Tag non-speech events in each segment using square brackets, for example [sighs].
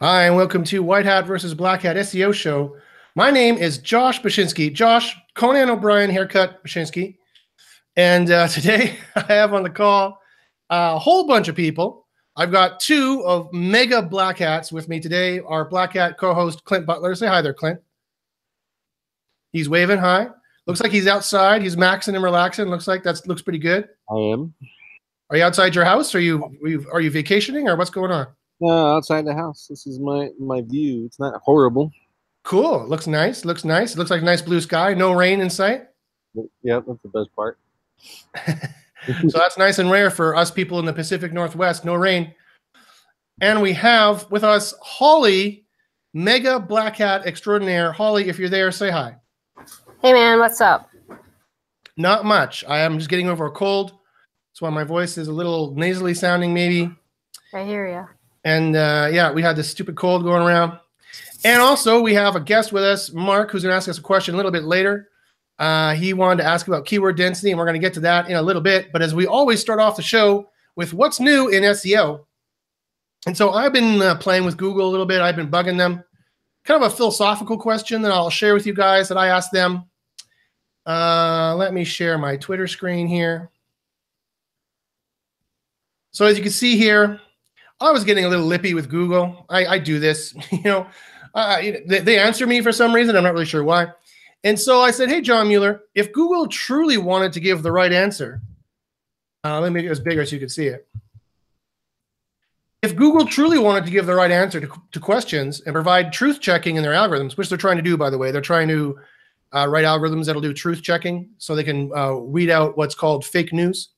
Hi, and welcome to White Hat versus Black Hat SEO show. My name is Josh Bachynski. Josh Conan O'Brien haircut Bachynski. And uh, [laughs] today I have on the call a whole bunch of people. I've got two of mega black hats with me today. Our black hat co-host Clint Butler. Say hi there, Clint. He's waving hi. Looks like he's outside. He's maxing and relaxing. Looks like that looks pretty good. I am. Are you outside your house? Are you are you, are you vacationing or what's going on? No, outside the house. This is my my view. It's not horrible. Cool. Looks nice. Looks nice. It looks like nice blue sky. No rain in sight. Yeah, that's the best part. [laughs] so that's nice and rare for us people in the Pacific Northwest. No rain. And we have with us Holly, mega black hat extraordinaire. Holly, if you're there, say hi. Hey man, what's up? Not much. I am just getting over a cold. That's why my voice is a little nasally sounding, maybe. I hear you. And uh, yeah, we had this stupid cold going around. And also, we have a guest with us, Mark, who's going to ask us a question a little bit later. Uh, he wanted to ask about keyword density, and we're going to get to that in a little bit. But as we always start off the show with what's new in SEO. And so I've been uh, playing with Google a little bit, I've been bugging them. Kind of a philosophical question that I'll share with you guys that I asked them. Uh, let me share my Twitter screen here. So as you can see here, I was getting a little lippy with Google. I, I do this, [laughs] you know. Uh, they, they answer me for some reason. I'm not really sure why. And so I said, "Hey, John Mueller, if Google truly wanted to give the right answer, uh, let me make it as bigger so you can see it. If Google truly wanted to give the right answer to, to questions and provide truth checking in their algorithms, which they're trying to do, by the way, they're trying to uh, write algorithms that'll do truth checking so they can uh, weed out what's called fake news.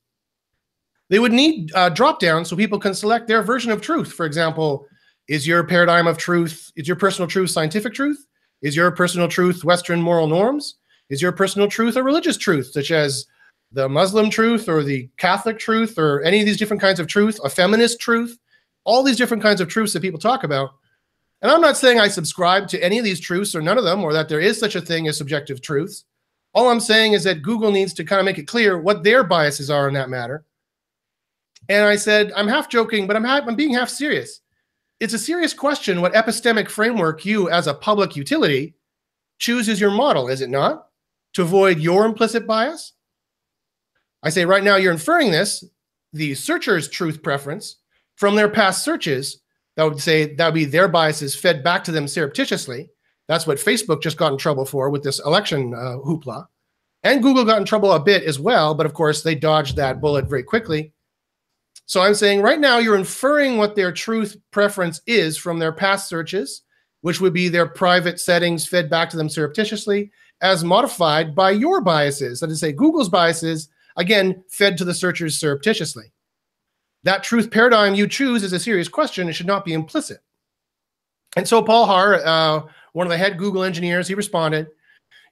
They would need uh, drop downs so people can select their version of truth. For example, is your paradigm of truth, is your personal truth scientific truth? Is your personal truth Western moral norms? Is your personal truth a religious truth, such as the Muslim truth or the Catholic truth or any of these different kinds of truth, a feminist truth? All these different kinds of truths that people talk about. And I'm not saying I subscribe to any of these truths or none of them, or that there is such a thing as subjective truths. All I'm saying is that Google needs to kind of make it clear what their biases are in that matter and I said, I'm half joking, but I'm, half, I'm being half serious. It's a serious question what epistemic framework you, as a public utility, choose as your model, is it not? To avoid your implicit bias? I say right now you're inferring this, the searcher's truth preference, from their past searches. That would say that would be their biases fed back to them surreptitiously. That's what Facebook just got in trouble for with this election uh, hoopla. And Google got in trouble a bit as well, but of course they dodged that bullet very quickly so I'm saying right now you're inferring what their truth preference is from their past searches, which would be their private settings fed back to them surreptitiously, as modified by your biases. That is, say, Google's biases, again, fed to the searchers surreptitiously. That truth paradigm you choose is a serious question. It should not be implicit. And so Paul Haahr, uh, one of the head Google engineers, he responded.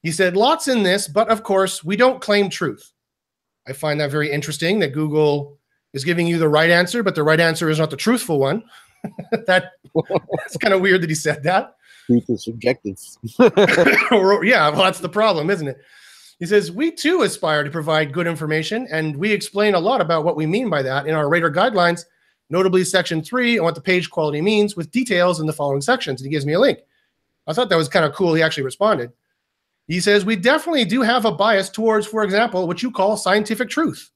He said, Lots in this, but of course, we don't claim truth. I find that very interesting that Google is giving you the right answer, but the right answer is not the truthful one. [laughs] that that's kind of weird that he said that. Truth is subjective. [laughs] yeah, well, that's the problem, isn't it? He says, We too aspire to provide good information, and we explain a lot about what we mean by that in our rater guidelines, notably section three and what the page quality means, with details in the following sections. And he gives me a link. I thought that was kind of cool. He actually responded. He says, We definitely do have a bias towards, for example, what you call scientific truth.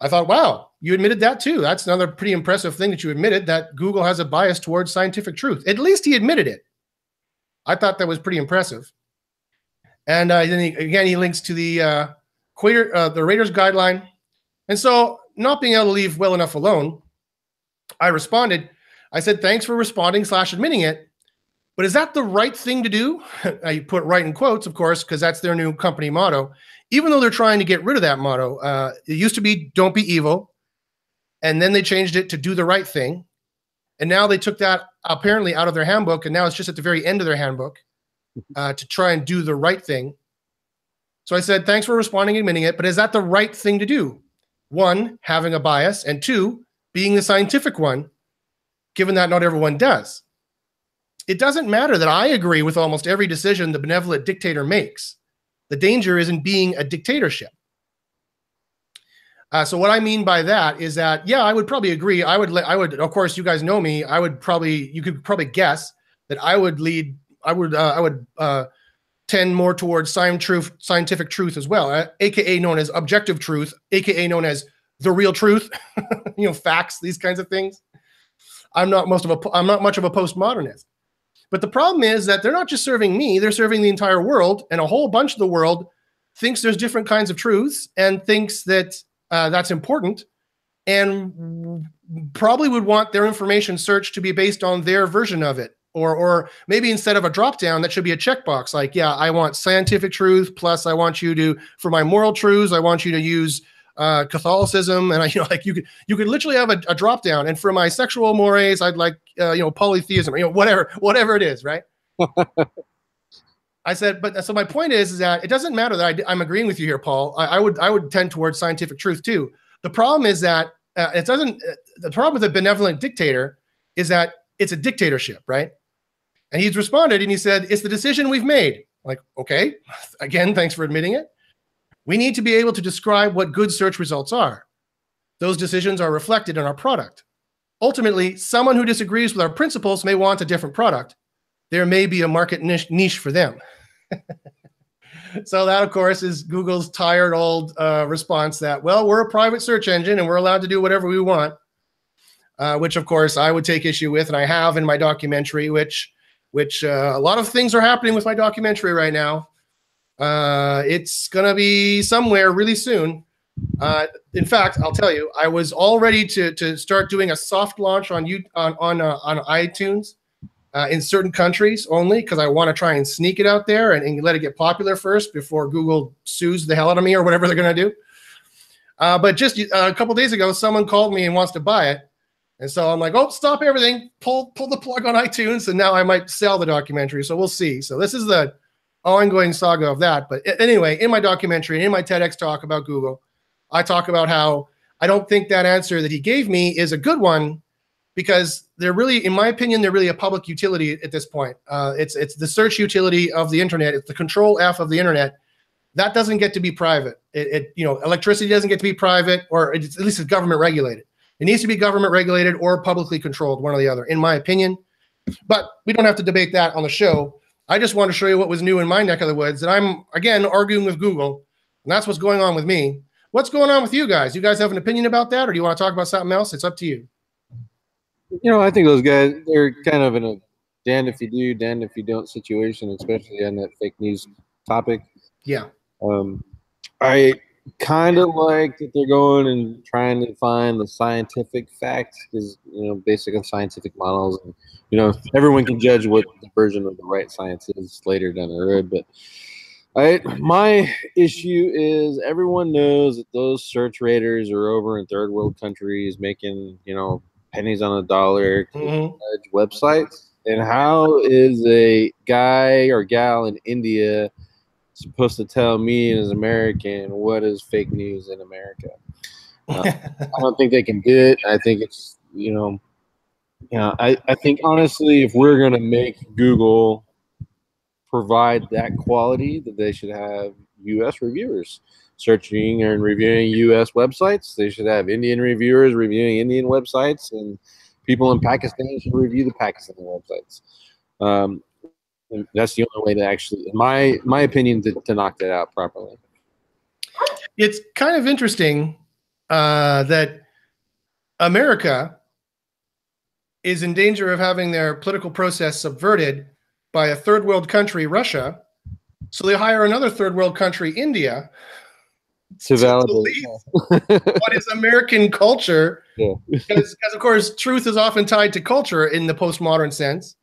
I thought, wow, you admitted that too. That's another pretty impressive thing that you admitted that Google has a bias towards scientific truth. At least he admitted it. I thought that was pretty impressive. And uh, then he, again, he links to the uh, Quater, uh, the Rater's Guideline. And so, not being able to leave well enough alone, I responded. I said, thanks for responding slash admitting it. But is that the right thing to do? [laughs] I put right in quotes, of course, because that's their new company motto even though they're trying to get rid of that motto. Uh, it used to be "Don't be evil," and then they changed it to "Do the right thing," and now they took that apparently out of their handbook, and now it's just at the very end of their handbook uh, to try and do the right thing. So I said, "Thanks for responding, and admitting it," but is that the right thing to do? One, having a bias, and two, being the scientific one, given that not everyone does. It doesn't matter that I agree with almost every decision the benevolent dictator makes the danger is in being a dictatorship. Uh, so what I mean by that is that yeah, I would probably agree. I would I would of course you guys know me. I would probably you could probably guess that I would lead. I would uh, I would uh, tend more towards science truth, scientific truth as well, uh, aka known as objective truth, aka known as the real truth. [laughs] you know, facts, these kinds of things. I'm not most of a I'm not much of a postmodernist. But the problem is that they're not just serving me, they're serving the entire world, and a whole bunch of the world thinks there's different kinds of truths and thinks that uh, that's important and probably would want their information search to be based on their version of it. Or or maybe instead of a drop down that should be a checkbox like yeah i want scientific truth plus i want you to for my moral truths i want you to use uh, catholicism and i you know like you could you could literally have a, a drop down and for my sexual mores i'd like uh, you know polytheism you know whatever [laughs] whatever it is right [laughs] I said, but so my point is, is that it doesn't matter that I, am agreeing with you here, Paul. I, I, would I would tend towards scientific truth too. The problem is that uh, it doesn't. Uh, the problem with a benevolent dictator is that it's a dictatorship, right? And he's responded and he said, "It's the decision we've made." Like, okay, [laughs] again, thanks for admitting it. We need to be able to describe what good search results are. Those decisions are reflected in our product. Ultimately, someone who disagrees with our principles may want a different product there may be a market niche, niche for them. [laughs] so that, of course, is Google's tired old uh, response that, well, we're a private search engine and we're allowed to do whatever we want. Uh, which, of course, I would take issue with, and I have in my documentary, which, which uh, a lot of things are happening with my documentary right now. Uh, it's gonna be somewhere really soon. Uh, in fact, I'll tell you, I was all ready to to start doing a soft launch on you on on uh, on iTunes uh, in certain countries only because I want to try and sneak it out there and, and, let it get popular first before Google sues the hell out of me or whatever they're to do. Uh, but just uh, a couple days ago, someone called me and wants to buy it. And so I'm like, oh, stop everything, pull pull the plug on iTunes, and now I might sell the documentary. So we'll see. So this is the ongoing saga of that. But anyway, in my documentary and in my TEDx talk about Google, I talk about how I don't think that answer that he gave me is a good one because they're really, in my opinion, they're really a public utility at this point. Uh, it's it's the search utility of the internet. It's the control F of the internet. That doesn't get to be private. It, it you know electricity doesn't get to be private, or at least it's government regulated. It needs to be government regulated or publicly controlled, one or the other, in my opinion. But we don't have to debate that on the show. I just want to show you what was new in my neck of the woods. And I'm again arguing with Google, and that's what's going on with me. What's going on with you guys? You guys have an opinion about that, or do you want to talk about something else? It's up to you you know, I think those guys they're kind of in a damned if you do, damned if you don't situation, especially on that fake news topic. Yeah. Um, I kind of like that they're going and trying to find the scientific facts because you know, based on scientific models, and you know, everyone can judge what the version of the right science is later down the road, but. I, my issue is everyone knows that those search raters are over in third world countries making, you know, pennies on a dollar mm-hmm. websites. And how is a guy or gal in India supposed to tell me as American what is fake news in America? Uh, [laughs] I don't think they can do it. I think it's you know, you know, I, I think honestly, if we're gonna make Google provide that quality, that they should have U.S. reviewers searching and reviewing U.S. websites. They should have Indian reviewers reviewing Indian websites, and people in Pakistan should review the Pakistani websites. Um, that's the only way to actually, in my my opinion, to, to knock that out properly. It's kind of interesting uh, that America is in danger of having their political process subverted by a third world country, Russia. So they hire another third world country, India, to validate [laughs] what is American culture. Yeah. because, because, of course, truth is often tied to culture in the postmodern sense.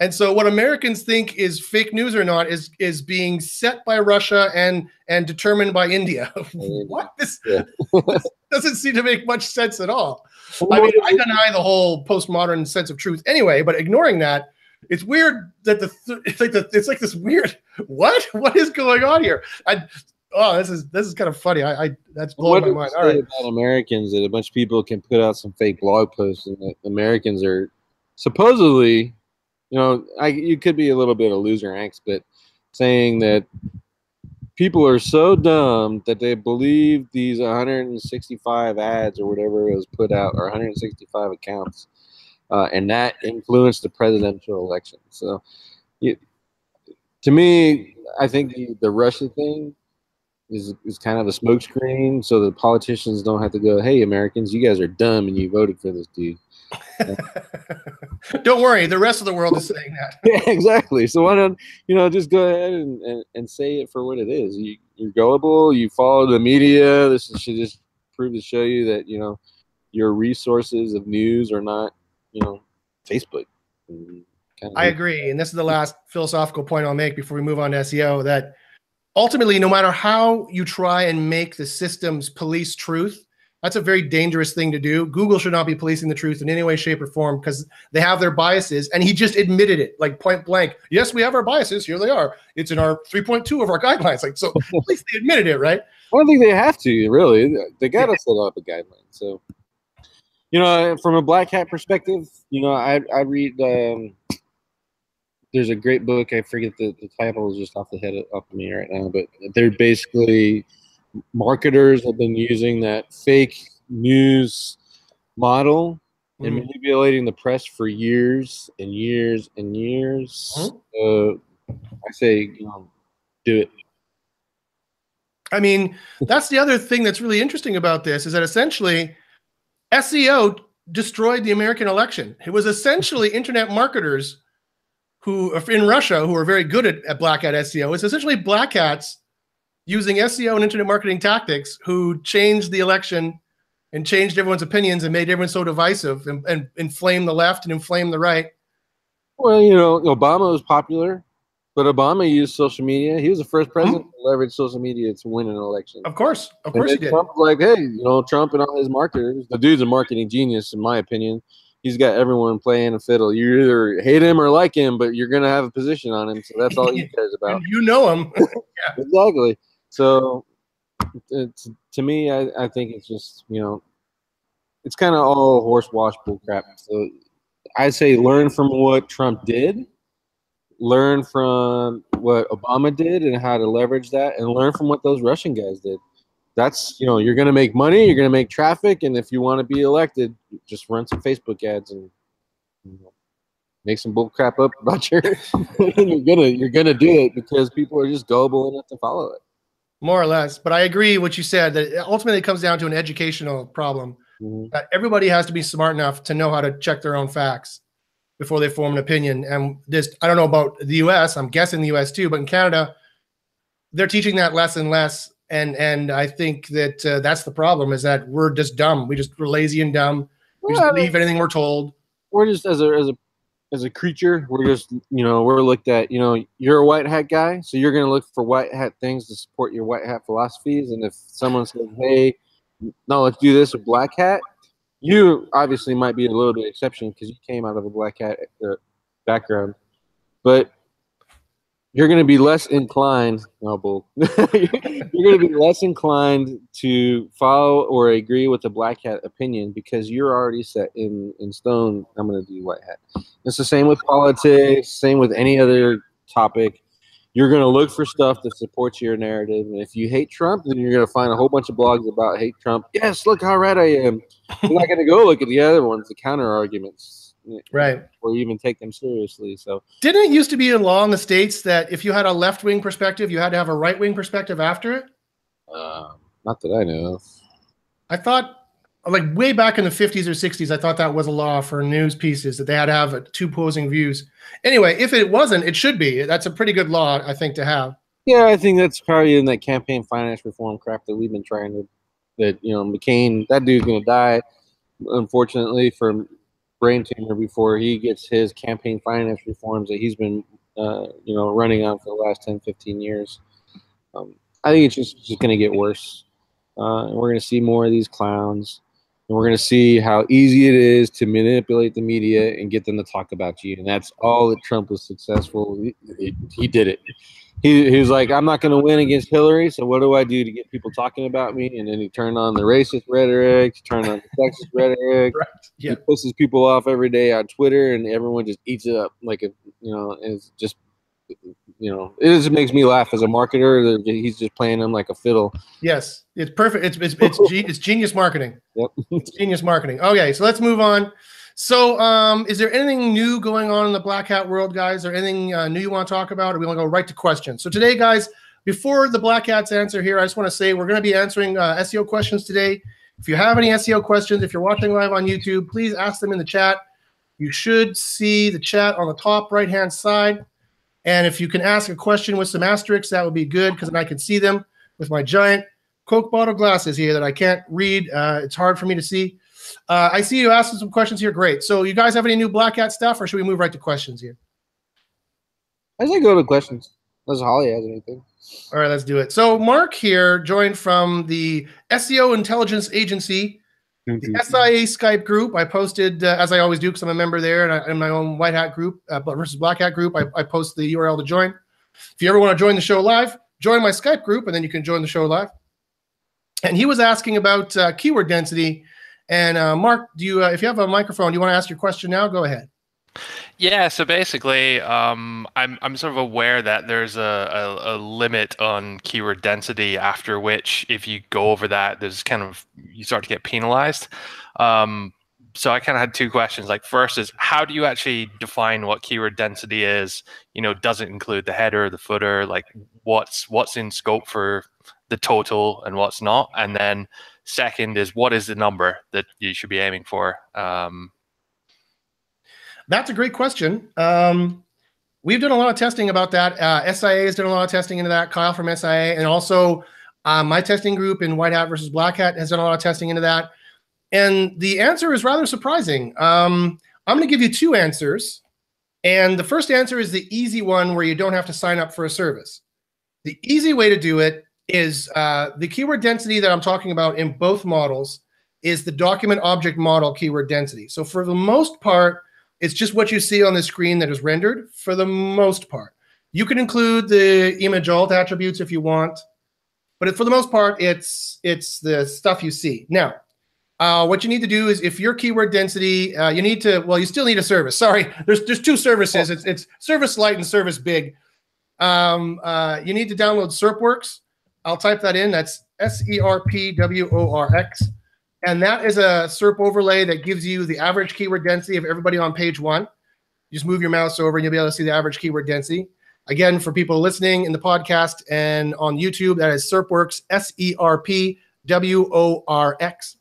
And so, what Americans think is fake news or not is is being set by Russia and and determined by India. [laughs] Mm. what this, yeah. [laughs] this, doesn't seem to make much sense at all. I mean, I deny the whole postmodern sense of truth anyway, but ignoring that, it's weird that the it's like the it's like this weird what [laughs] what is going on here? I oh, this is this is kind of funny. I, I that's blowing what my mind. All right, about Americans that a bunch of people can put out some fake blog posts, and that Americans are supposedly, you know, I you could be a little bit of loser angst, but saying that people are so dumb that they believe these 165 ads or whatever was put out, or 165 accounts, uh, and that influenced the presidential election. So, you, to me, I think the, the Russia thing is is kind of a smokescreen, so the politicians don't have to go, "Hey, Americans, you guys are dumb and you voted for this dude." [laughs] Don't worry, the rest of the world is saying that. [laughs] yeah, exactly. So why don't you know just go ahead and, and, and say it for what it is? You, you're gullible. You follow the media. This should just prove to show you that you know your resources of news are not you know Facebook. Kind of- I agree. And this is the last philosophical point I'll make before we move on to SEO that ultimately, no matter how you try and make the systems police truth, that's a very dangerous thing to do. Google should not be policing the truth in any way, shape, or form because they have their biases. And he just admitted it, like point blank. Yes, we have our biases. Here they are. It's in our 3.2 of our guidelines. Like, so at least they admitted it, right? I don't think they have to really. They got to set up a guideline. So, you know, from a black hat perspective, you know, I I read. Um, there's a great book. I forget the, the title is just off the head of, off of me right now, but they're basically marketers have been using that fake news model and Mhm. manipulating the press for years and years and years. Uh, I say, you know, do it. I mean, that's the other thing that's really interesting about this is that essentially SEO destroyed the American election. It was essentially [laughs] internet marketers who in Russia who are very good at, at black hat SEO. It's essentially black hats using SEO and internet marketing tactics who changed the election and changed everyone's opinions and made everyone so divisive and, and inflamed the left and inflamed the right. Well, you know, Obama was popular, but Obama used social media. He was the first mm-hmm. president to leverage social media to win an election. Of course, of course he did. Trump was like, hey, you know, Trump and all his marketers, the dude's a marketing genius, in my opinion. He's got everyone playing a fiddle. You either hate him or like him, but you're going to have a position on him. So that's all he [laughs] cares about. And you know him. [laughs] exactly. So to me, I, I think it's just, you know, it's kind of all horse wash bull crap. So I say learn from what Trump did, learn from what Obama did and how to leverage that, and learn from what those Russian guys did. That's, you know, you're going to make money, you're going to make traffic, and if you want to be elected, just run some Facebook ads and you know, make some bull crap up about your. [laughs] you're gonna you're gonna do it because people are just gullible enough to follow it. More or less. But I agree what you said that ultimately it comes down to an educational problem. Mhm. That everybody has to be smart enough to know how to check their own facts before they form an opinion. And this, I don't know about the U.S. I'm guessing the U.S. too, but in Canada, they're teaching that less and less. And and I think that uh, that's the problem is that we're just dumb. We just we're lazy and dumb. We just Well, believe anything we're told. we're just as a as a as a creature, we're just you know we're looked at. You know, you're a white hat guy, so you're gonna look for white hat things to support your white hat philosophies. And if someone says, "Hey, no, let's do this with black hat," you obviously might be a little bit exception because you came out of a black hat uh, background, but you're going to be less inclined. No bull. [laughs] you're going to be less inclined to follow or agree with the black hat opinion because you're already set in in stone. I'm going to do white hat. It's the same with politics. Same with any other topic. You're going to look for stuff that supports your narrative, and if you hate Trump, then you're going to find a whole bunch of blogs about hate Trump. Yes, look how right I am. You're not going to go look at the other ones, the counter arguments, Right. or even take them seriously. So Didn't it used to be a law in the states that if you had a left wing perspective, you had to have a right wing perspective after it? Um, not that I know of. I thought, like way back in the 50s or 60s, I thought that was a law for news pieces that they had to have uh, two opposing views. Anyway, if it wasn't, it should be. That's a pretty good law, I think, to have. Yeah, I think that's probably in that campaign finance reform crap that we've been trying to. That you know, McCain, that dude's gonna die, unfortunately, from brain tumor before he gets his campaign finance reforms that he's been, uh, you know, running on for the last 10, 15 years. Um, I think it's just just gonna get worse. Uh, and we're gonna see more of these clowns, and we're gonna see how easy it is to manipulate the media and get them to talk about you. And that's all that Trump was successful. He, he did it he, he was like, I'm not going to win against Hillary, so what do I do to get people talking about me? And then he turned on the racist rhetoric, he turned on the sexist rhetoric. [laughs] Right. Yeah. He pisses people off every day on Twitter, and everyone just eats it up like a, you know, it's just you know, it just makes me laugh as a marketer. He's just playing them like a fiddle. Yes, it's perfect. It's it's it's, [laughs] it's genius marketing. Yep. It's genius marketing. Okay, so let's move on. So, um, is there anything new going on in the Black Hat world, guys? Or anything uh, new you want to talk about? Or we want to go right to questions? So today, guys, before the Black Hats answer here, I just want to say we're going to be answering uh, SEO questions today. If you have any SEO questions, if you're watching live on YouTube, please ask them in the chat. You should see the chat on the top right hand side. And if you can ask a question with some asterisks, that would be good because then I can see them with my giant Coke bottle glasses here that I can't read. Uh, it's hard for me to see. Uh, I see you asking some questions here. Great. So, you guys have any new Black Hat stuff, or should we move right to questions here? I say go to questions. Unless Holly has anything. All right, let's do it. So, Mark here joined from the SEO Intelligence Agency, the SIA Skype group. I posted, uh, as I always do, because I'm a member there, and I, in my own White Hat group uh, versus Black Hat group, I, I post the URL to join. If you ever want to join the show live, join my Skype group, and then you can join the show live. And he was asking about uh, keyword density. And uh, Mark, do you, uh, if you have a microphone, do you want to ask your question now? Go ahead. Yeah, so basically, um, I'm I'm sort of aware that there's a, a, a limit on keyword density after which, if you go over that, there's kind of you start to get penalized. Um, so I kind of had two questions. Like, first is how do you actually define what keyword density is? You know, does it include the header, the footer? Like, what's what's in scope for the total and what's not? And then second is what is the number that you should be aiming for? Um, That's a great question. Um, we've done a lot of testing about that. Uh, SIA has done a lot of testing into that. Kyle from SIA, and also uh, my testing group in White Hat versus Black Hat has done a lot of testing into that. And the answer is rather surprising. Um, I'm going to give you two answers. And the first answer is the easy one where you don't have to sign up for a service. The easy way to do it is uh, the keyword density that I'm talking about in both models is the document object model keyword density. So for the most part, it's just what you see on the screen that is rendered for the most part. You can include the image alt attributes if you want, but for the most part, it's it's the stuff you see. Now, uh, what you need to do is if your keyword density, uh, you need to well, you still need a service. [laughs] Sorry, there's there's two services. It's it's Service Light and Service Big. Um, uh, you need to download SERPWorx. I'll type that in. That's S E R P W O R X. And that is a SERP overlay that gives you the average keyword density of everybody on page one. You just move your mouse over and you'll be able to see the average keyword density. Again, for people listening in the podcast and on YouTube, that is SERPWorx, S E R P W O R X.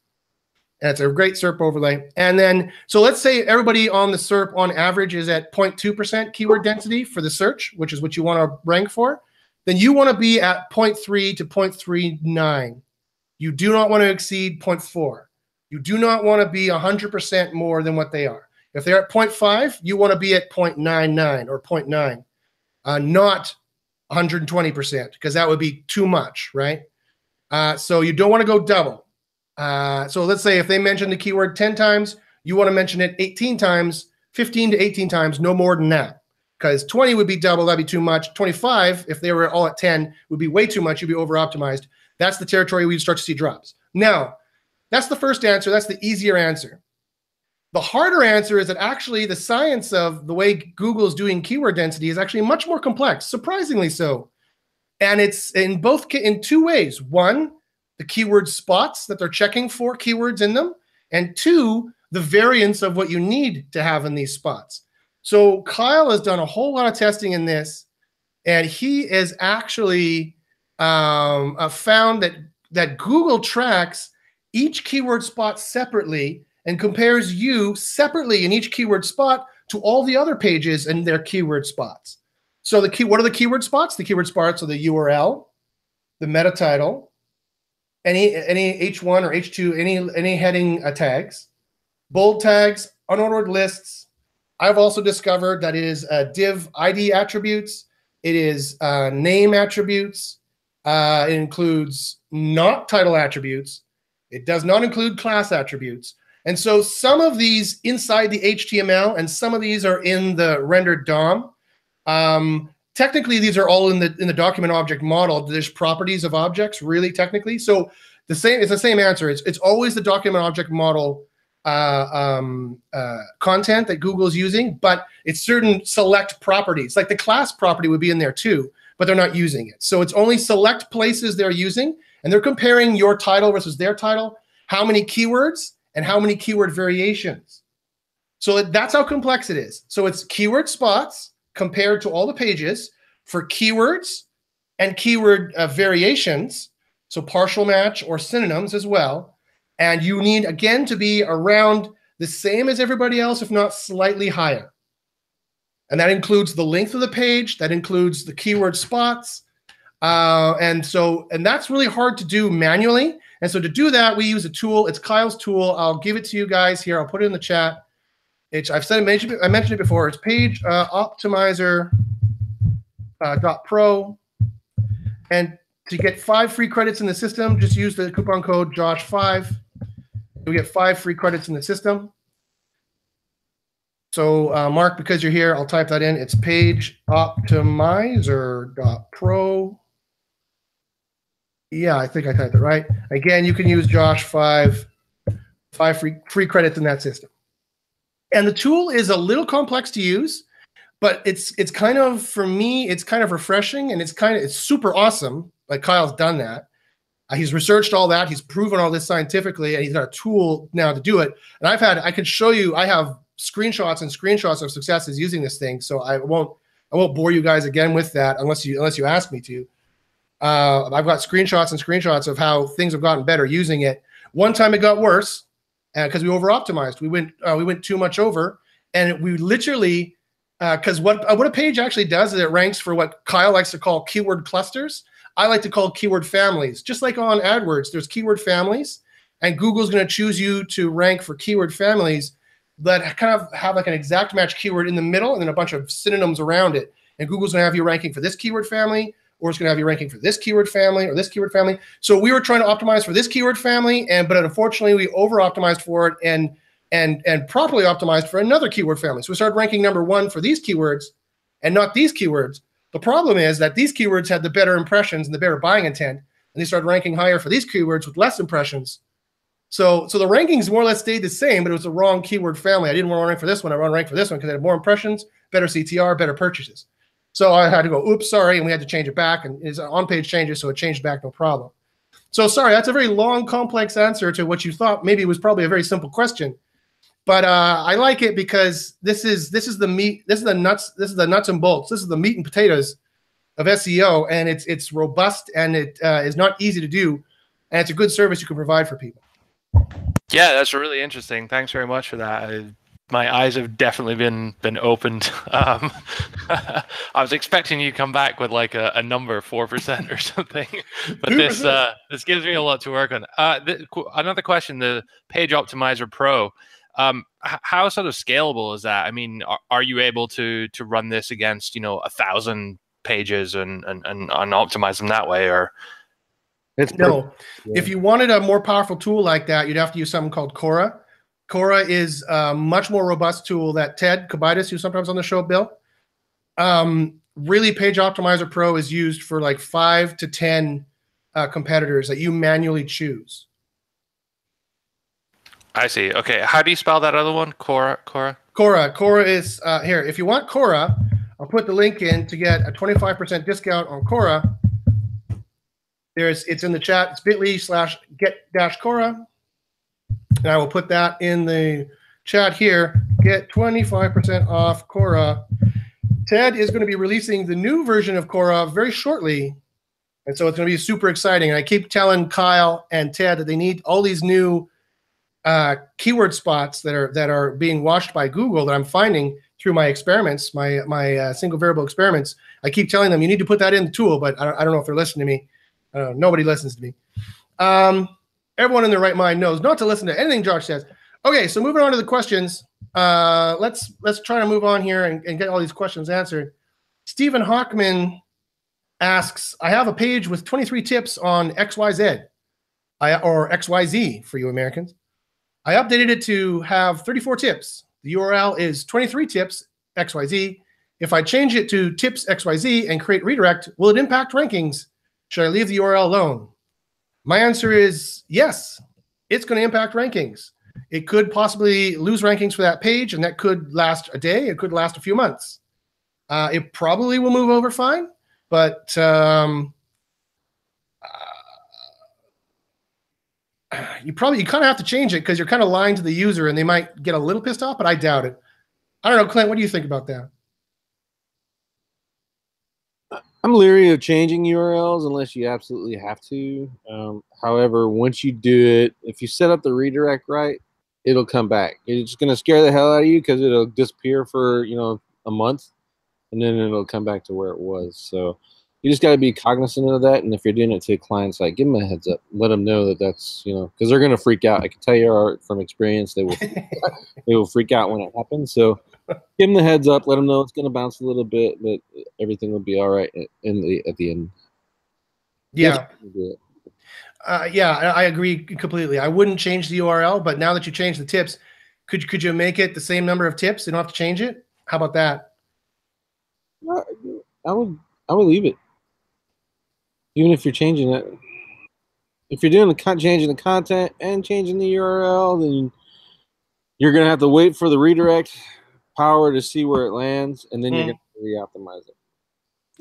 And it's a great SERP overlay. And then, so let's say everybody on the SERP on average is at 0.2% keyword density for the search, which is what you want to rank for. Then you want to be at 0.3 to 0.39. You do not want to exceed 0.4. You do not want to be 100% more than what they are. If they're at 0.5, you want to be at 0.99 or 0.9, uh, not 120%, because that would be too much, right? Uh, so you don't want to go double. Uh, so let's say if they mention the keyword 10 times, you want to mention it 18 times, 15 to 18 times, no more than that. Because 20 would be double, that'd be too much. 25, if they were all at 10, would be way too much. You'd be over optimized. That's the territory we'd start to see drops. Now, that's the first answer. That's the easier answer. The harder answer is that actually the science of the way Google's doing keyword density is actually much more complex, surprisingly so. And it's in both in two ways. One, the keyword spots that they're checking for keywords in them, and two, the variance of what you need to have in these spots. So Kyle has done a whole lot of testing in this, and he has actually um, uh, found that that Google tracks each keyword spot separately and compares you separately in each keyword spot to all the other pages and their keyword spots. So the key, what are the keyword spots? The keyword spots are the URL, the meta title, any any H1 or H2, any any heading uh, tags, bold tags, unordered lists. I've also discovered that it is uh, div ID attributes. It is uh, name attributes. Uh, it includes not title attributes. It does not include class attributes. And so some of these inside the HTML and some of these are in the rendered DOM. Um, technically, these are all in the in the document object model. There's properties of objects, really technically. So the same it's the same answer. It's it's always the document object model uh, um, uh, content that Google's using, but it's certain select properties. Like the class property would be in there too, but they're not using it. So it's only select places they're using, and they're comparing your title versus their title, how many keywords, and how many keyword variations. So that's how complex it is. So it's keyword spots compared to all the pages for keywords and keyword uh, variations, so partial match or synonyms as well. And you need, again, to be around the same as everybody else, if not slightly higher. And that includes the length of the page, that includes the keyword spots. Uh, and so, and that's really hard to do manually. And so to do that, we use a tool. It's Kyle's tool. I'll give it to you guys here. I'll put it in the chat. It's I've said mentioned I mentioned it before. It's page uh, optimizer uh, pro, and to get five free credits in the system, just use the coupon code Josh five. We get five free credits in the system. So uh, Mark, because you're here, I'll type that in. It's page optimizer dot pro. Yeah, I think I typed it right. Again, you can use Josh five, five free free credits in that system. And the tool is a little complex to use, but it's it's kind of for me, it's kind of refreshing and it's kind of it's super awesome. Like Kyle's done that. Uh, he's researched all that. He's proven all this scientifically, and he's got a tool now to do it. And I've had I can show you. I have screenshots and screenshots of successes using this thing. So I won't I won't bore you guys again with that unless you unless you ask me to. Uh, I've got screenshots and screenshots of how things have gotten better using it. One time it got worse because uh, we over optimized. We went uh, we went too much over, and we literally because uh, what uh, what a page actually does is it ranks for what Kyle likes to call keyword clusters. I like to call keyword families. Just like on AdWords, there's keyword families, and Google's going to choose you to rank for keyword families that kind of have like an exact match keyword in the middle and then a bunch of synonyms around it. And Google's going to have you ranking for this keyword family, or it's going to have you ranking for this keyword family or this keyword family. So we were trying to optimize for this keyword family, and but unfortunately we over optimized for it and and and properly optimized for another keyword family. So we started ranking number one for these keywords and not these keywords. The problem is that these keywords had the better impressions and the better buying intent, and they started ranking higher for these keywords with less impressions. So so the rankings more or less stayed the same, but it was the wrong keyword family. I didn't want to rank for this one. I want to rank for this one because it had more impressions, better CTR, better purchases. So I had to go, oops, sorry, and we had to change it back. And it's on page changes, so it changed back, no problem. So sorry, that's a very long, complex answer to what you thought maybe it was probably a very simple question. But uh, I like it because this is this is the meat, this is the nuts, this is the nuts and bolts, this is the meat and potatoes of SEO, and it's it's robust and it uh, is not easy to do, and it's a good service you can provide for people. Yeah, that's really interesting. Thanks very much for that. I my eyes have definitely been been opened. [laughs] Um, [laughs] I was expecting you to come back with like a, a number four percent or [laughs] something, but this uh, this gives me a lot to work on. Uh, the, another question: the Page Optimizer Pro. Um, how sort of scalable is that? I mean, are, are, you able to to run this against you know a thousand pages and and, and, and optimize them that way, or it's no. Yeah. If you wanted a more powerful tool like that, you'd have to use something called Cora Cora is a much more robust tool that Ted Kubaitis, who's sometimes on the show, Bill, Um, really, Page Optimizer Pro is used for like five to 10 uh, competitors that you manually choose. I see. Okay. How do you spell that other one? Cora? Cora? Cora. Cora is uh, here. If you want Cora, I'll put the link in to get a 25% discount on Cora. There's it's in the chat. It's bit.ly slash get dash Cora. And I will put that in the chat here. Get 25% off Cora. Ted is going to be releasing the new version of Cora very shortly. And so it's going to be super exciting. And I keep telling Kyle and Ted that they need all these new uh, keyword spots that are that are being watched by Google that I'm finding through my experiments, my my uh, single variable experiments. I keep telling them you need to put that in the tool, but I don't, I don't know if they're listening to me. Nobody listens to me. Um, everyone in their right mind knows not to listen to anything Josh says. Okay, so moving on to the questions. Uh, let's let's try to move on here and, and get all these questions answered. Stephen Hockman asks, I have a page with 23 tips on XYZ I, or XYZ for you Americans. I updated it to have 34 tips. The URL is 23 tips XYZ. If I change it to tips XYZ and create redirect, will it impact rankings? Should I leave the URL alone? My answer is yes. It's going to impact rankings. it could possibly lose rankings for that page, and that could last a day. It could last a few months. Uh, it probably will move over fine, but um, [sighs] you probably you kind of have to change it because you're kind of lying to the user, and they might get a little pissed off. But I doubt it. I don't know, Clint. What do you think about that? I'm leery of changing URLs unless you absolutely have to. Um, however, once you do it, if you set up the redirect right, it'll come back. It's going to scare the hell out of you because it'll disappear for you know a month, and then it'll come back to where it was. So you just got to be cognizant of that. And if you're doing it to clients, like give them a heads up. Let them know that that's you know because they're going to freak out. I can tell you from experience, they will [laughs] they will freak out when it happens. So give them the heads up. Let them know it's going to bounce a little bit, but everything will be all right in the at the end. Yeah. Uh, yeah, I agree completely. I wouldn't change the URL, but now that you changed the tips, could could you make it the same number of tips? You don't have to change it. How about that? I would I would leave it, even if you're changing it. If you're doing the changing the content and changing the URL, then you're gonna have to wait for the redirect power to see where it lands, and then mm. you're going to re-optimize it.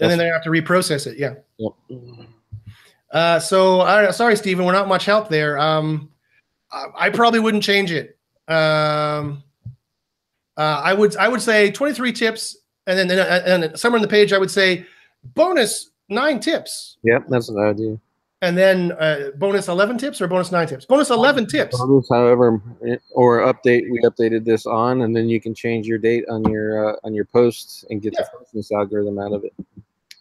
And then they have to reprocess it. Yeah. Yep. Uh, so, uh, sorry, Stephen, we're not much help there. Um, I, I probably wouldn't change it. Um, uh, I would I would say 23 tips, and then and somewhere in the page I would say bonus nine tips. Yep, that's what I would do. And then uh, bonus 11 tips or bonus 9 tips? Bonus 11 tips. Bonus, however or update we updated this on and then you can change your date on your uh, on your posts and get yeah. the freshness algorithm out of it.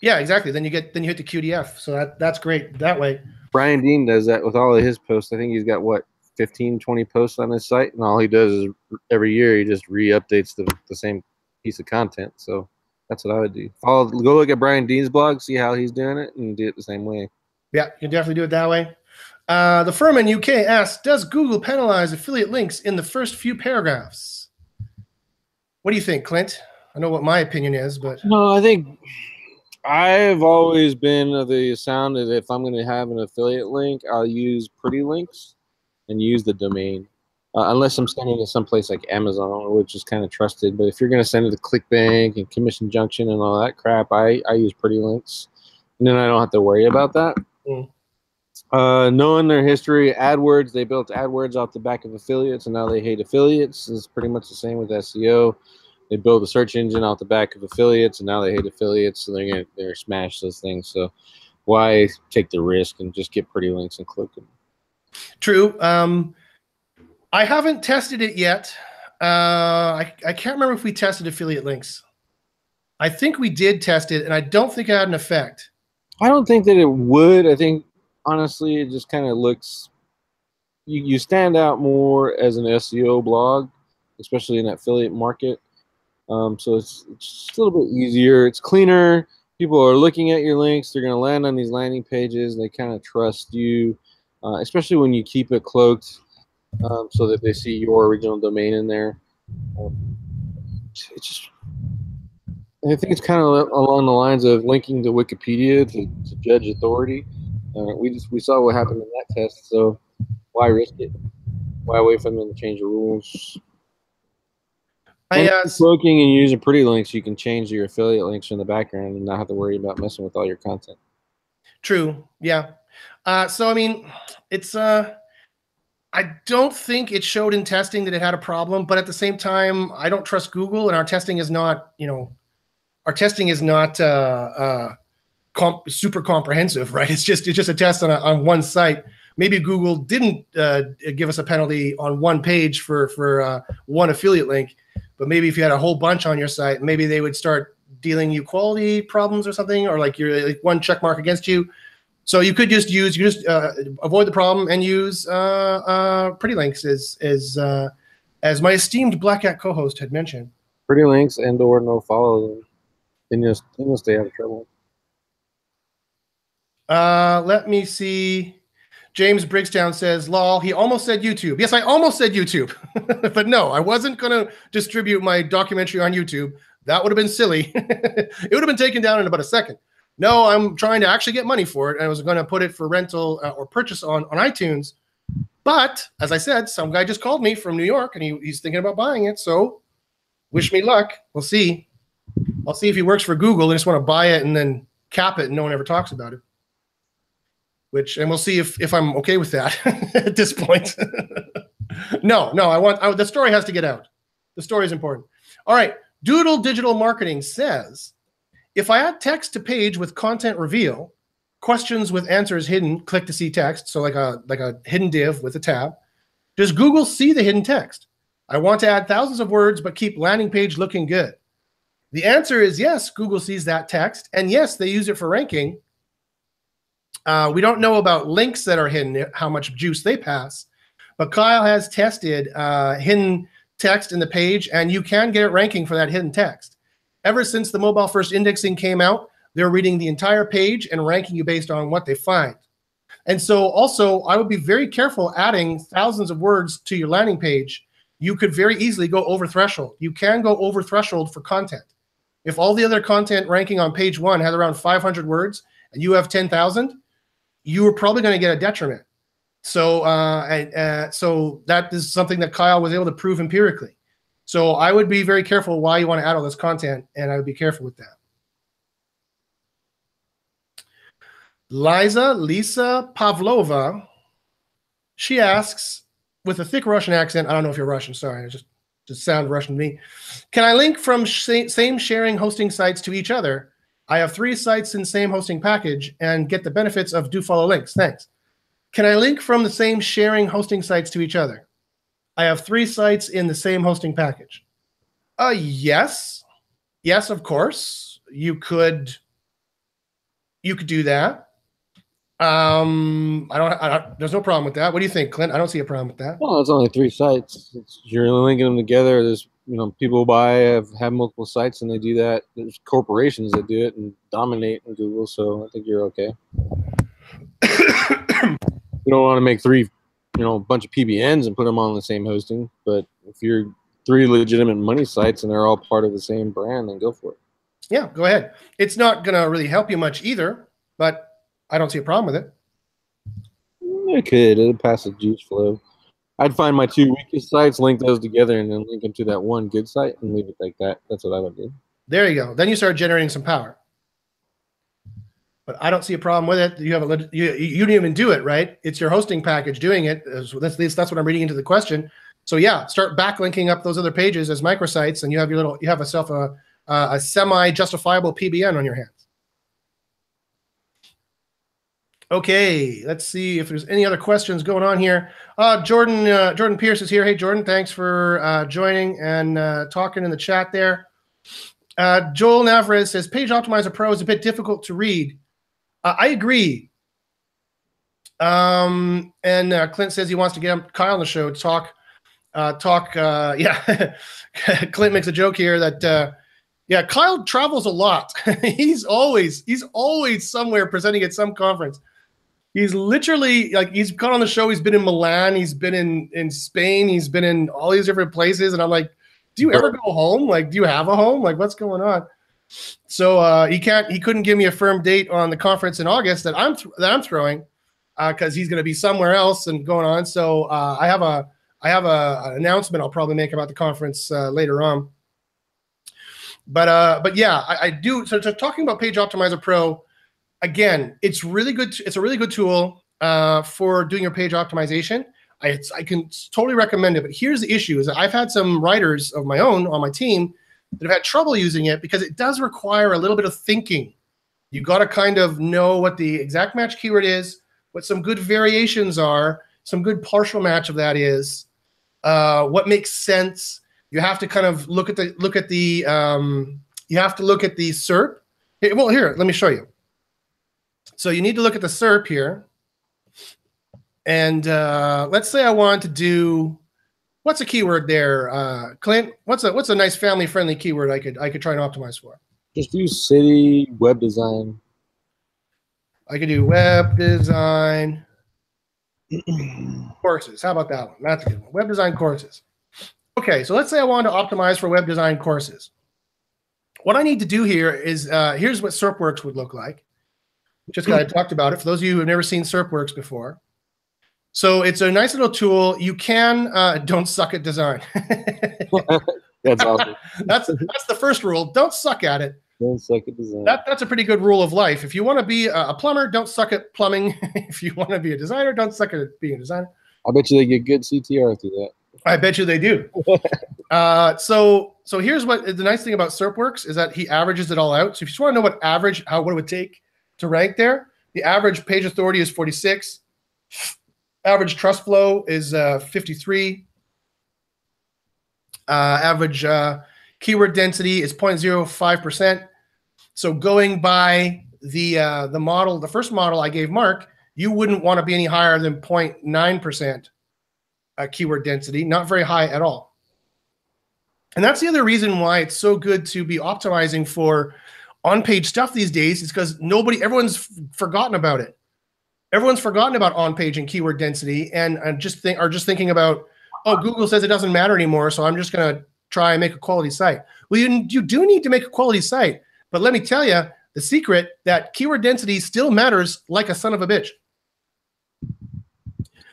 Yeah exactly. Then you get then you hit the qdf so that that's great that way. Brian dean does that with all of his posts. I think he's got what 15 20 posts on his site and all he does is every year he just re-updates the, the same piece of content so that's what i would do follow go look at brian dean's blog see how he's doing it and do it the same way yeah, you can definitely do it that way. Uh, the firm in UK asks, does Google penalize affiliate links in the first few paragraphs? What do you think, Clint? I know what my opinion is, but no, I think I've always been of the sound that if I'm going to have an affiliate link, I'll use pretty links and use the domain. Uh, unless I'm sending it to someplace like Amazon, which is kind of trusted. But if you're going to send it to ClickBank and Commission Junction and all that crap, I, I use pretty links. And then I don't have to worry about that. Mm. Uh, knowing their history, AdWords, they built AdWords off the back of affiliates, and now they hate affiliates. It's pretty much the same with SEO. They build a search engine off the back of affiliates, and now they hate affiliates, so they're gonna they're smash those things. So why take the risk and just get pretty links and click them? True. Um, I haven't tested it yet. Uh, I, I can't remember if we tested affiliate links. I think we did test it, and I don't think it had an effect. I don't think that it would. I think honestly, it just kind of looks. You, you stand out more as an SEO blog, especially in that affiliate market. Um, so it's, it's a little bit easier. It's cleaner. People are looking at your links. They're going to land on these landing pages. They kind of trust you, uh, especially when you keep it cloaked um, so that they see your original domain in there. Um, it's just I think it's kind of along the lines of linking to Wikipedia to, to judge authority. Uh, we just we saw what happened in that test, so why risk it? Why wait for them to change the rules? I uh, looking and using pretty links, you can change your affiliate links in the background and not have to worry about messing with all your content. True. Yeah. Uh, so I mean, it's uh, I don't think it showed in testing that it had a problem, but at the same time, I don't trust Google, and our testing is not, you know, our testing is not uh, uh, comp- super comprehensive, [laughs] right? It's just it's just a test on a, on one site. Maybe Google didn't uh, give us a penalty on one page for for uh, one affiliate link, but maybe if you had a whole bunch on your site, maybe they would start dealing you quality problems or something, or like you're like one check mark against you. So you could just use you just uh, avoid the problem and use uh, uh, pretty links as as uh, as my esteemed Black Hat co-host had mentioned. Pretty links and or no follow then you'll, then you'll stay out of trouble. Uh, let me see. James Brigstown says, lol, he almost said YouTube. Yes, I almost said YouTube. [laughs] but no, I wasn't going to distribute my documentary on YouTube. That would have been silly. [laughs] it would have been taken down in about a second. No, I'm trying to actually get money for it. And I was going to put it for rental uh, or purchase on, on iTunes. But as I said, some guy just called me from New York and he, he's thinking about buying it. So wish me luck. We'll see. I'll see if he works for Google. I just want to buy it and then cap it and no one ever talks about it. Which and we'll see if if I'm okay with that [laughs] at this point. [laughs] no, no, I want I, the story has to get out. The story is important. All right. Doodle Digital Marketing says if I add text to page with content reveal, questions with answers hidden, click to see text, so like a like a hidden div with a tab, does Google see the hidden text? I want to add thousands of words but keep landing page looking good. The answer is yes, Google sees that text, and yes, they use it for ranking. Uh, we don't know about links that are hidden, how much juice they pass, but Kyle has tested uh, hidden text in the page, and you can get it ranking for that hidden text. Ever since the mobile first indexing came out, they're reading the entire page and ranking you based on what they find. And so, also, I would be very careful adding thousands of words to your landing page. You could very easily go over threshold. You can go over threshold for content. If all the other content ranking on page one has around 500 words and you have 10,000, you are probably going to get a detriment. So, uh, uh, so that is something that Kyle was able to prove empirically. So I would be very careful why you want to add all this content, and I would be careful with that. Liza Lisa Pavlova, she asks with a thick Russian accent. I don't know if you're Russian. Sorry, I just just sound Russian to me. Can I link from same sharing hosting sites to each other? I have three sites in same hosting package and get the benefits of do follow links. Thanks. Can I link from the same sharing hosting sites to each other? I have three sites in the same hosting package. Uh, yes, yes, of course. You could, you could do that. Um, I don't, I don't. There's no problem with that. What do you think, Clint? I don't see a problem with that. Well, it's only three sites. It's, you're linking them together. There's you know people buy have have multiple sites and they do that. There's corporations that do it and dominate in Google. So I think you're okay. [coughs] you don't want to make three, you know, a bunch of PBNs and put them on the same hosting. But if you're three legitimate money sites and they're all part of the same brand, then go for it. Yeah, go ahead. It's not gonna really help you much either, but I don't see a problem with it. It could. It'd pass the juice flow. I'd find my two weakest sites, link those together, and then link them to that one good site and leave it like that. That's what I would do. There you go. Then you start generating some power. But I don't see a problem with it. You have a you, you didn't even do it right. It's your hosting package doing it. That's that's what I'm reading into the question. So yeah, start backlinking up those other pages as microsites, and you have your little you have yourself a a semi justifiable PBN on your hands. Okay, let's see if there's any other questions going on here. Uh, Jordan uh, Jordan Pierce is here. Hey, Jordan, thanks for uh, joining and uh, talking in the chat there. Uh, Joel Navarez says Page Optimizer Pro is a bit difficult to read. Uh, I agree. Um, and Clint says he wants to get Kyle on the show to talk. talk. [laughs] yeah, Clint makes a joke here that. yeah, Kyle travels a lot. [laughs] he's always he's always somewhere presenting at some conference he's literally like he's gone on the show. He's been in Milan. He's been in in Spain. He's been in all these different places. And I'm like, do you ever go home? Like, do you have a home? Like, what's going on? So uh, he can't. He couldn't give me a firm date on the conference in August that I'm th- that I'm throwing because uh, he's going to be somewhere else and going on. So uh, I have a I have a, an announcement I'll probably make about the conference uh, later on. But uh, but yeah, I, I do. So, so talking about Page Optimizer Pro again, it's really good. It's a really good tool uh, for doing your page optimization. I, I can totally recommend it. But here's the issue: is I've had some writers of my own on my team that have had trouble using it because it does require a little bit of thinking. You got to kind of know what the exact match keyword is, what some good variations are, some good partial match of that is, uh, what makes sense. You have to kind of look at the look at the um, you have to look at the SERP. Well, here, let me show you. So you need to look at the SERP here. And uh, let's say I want to do what's a keyword there, uh, Clint? What's a what's a nice family friendly keyword I could I could try and optimize for? Just use city web design. I could do web design [clears throat] courses. How about that one? That's a good one. Web design courses. Okay, so let's say I want to optimize for web design courses. What I need to do here is uh, here's what SERPWorx would look like just because [clears throat] I talked about it. For those of you who have never seen SERPWorx before, So it's a nice little tool. You can uh, [laughs] don't suck at design. [laughs] That's awesome. [laughs] that's that's the first rule. Don't suck at it. Don't suck at design. That, that's a pretty good rule of life. If you want to be a, a plumber, don't suck at plumbing. if you want to be a designer, don't suck at being a designer. I bet you they get good CTR through that. I bet you they do. uh, so so here's what the nice thing about SERPWorx is that he averages it all out. So if you just want to know what average, how what it would take to rank there, the average page authority is 46. Average trust flow is uh, 53. Uh, average uh, keyword density is 0.05%. So going by the uh, the model, the first model I gave Mark, you wouldn't want to be any higher than 0.9% uh, keyword density, not very high at all. And that's the other reason why it's so good to be optimizing for on-page stuff these days is because nobody, everyone's forgotten about it. Everyone's forgotten about on-page and keyword density, and, and just think are just thinking about, oh, Google says it doesn't matter anymore, so I'm just going to try and make a quality site. Well, you, you do need to make a quality site, but let me tell you the secret that keyword density still matters like a son of a bitch.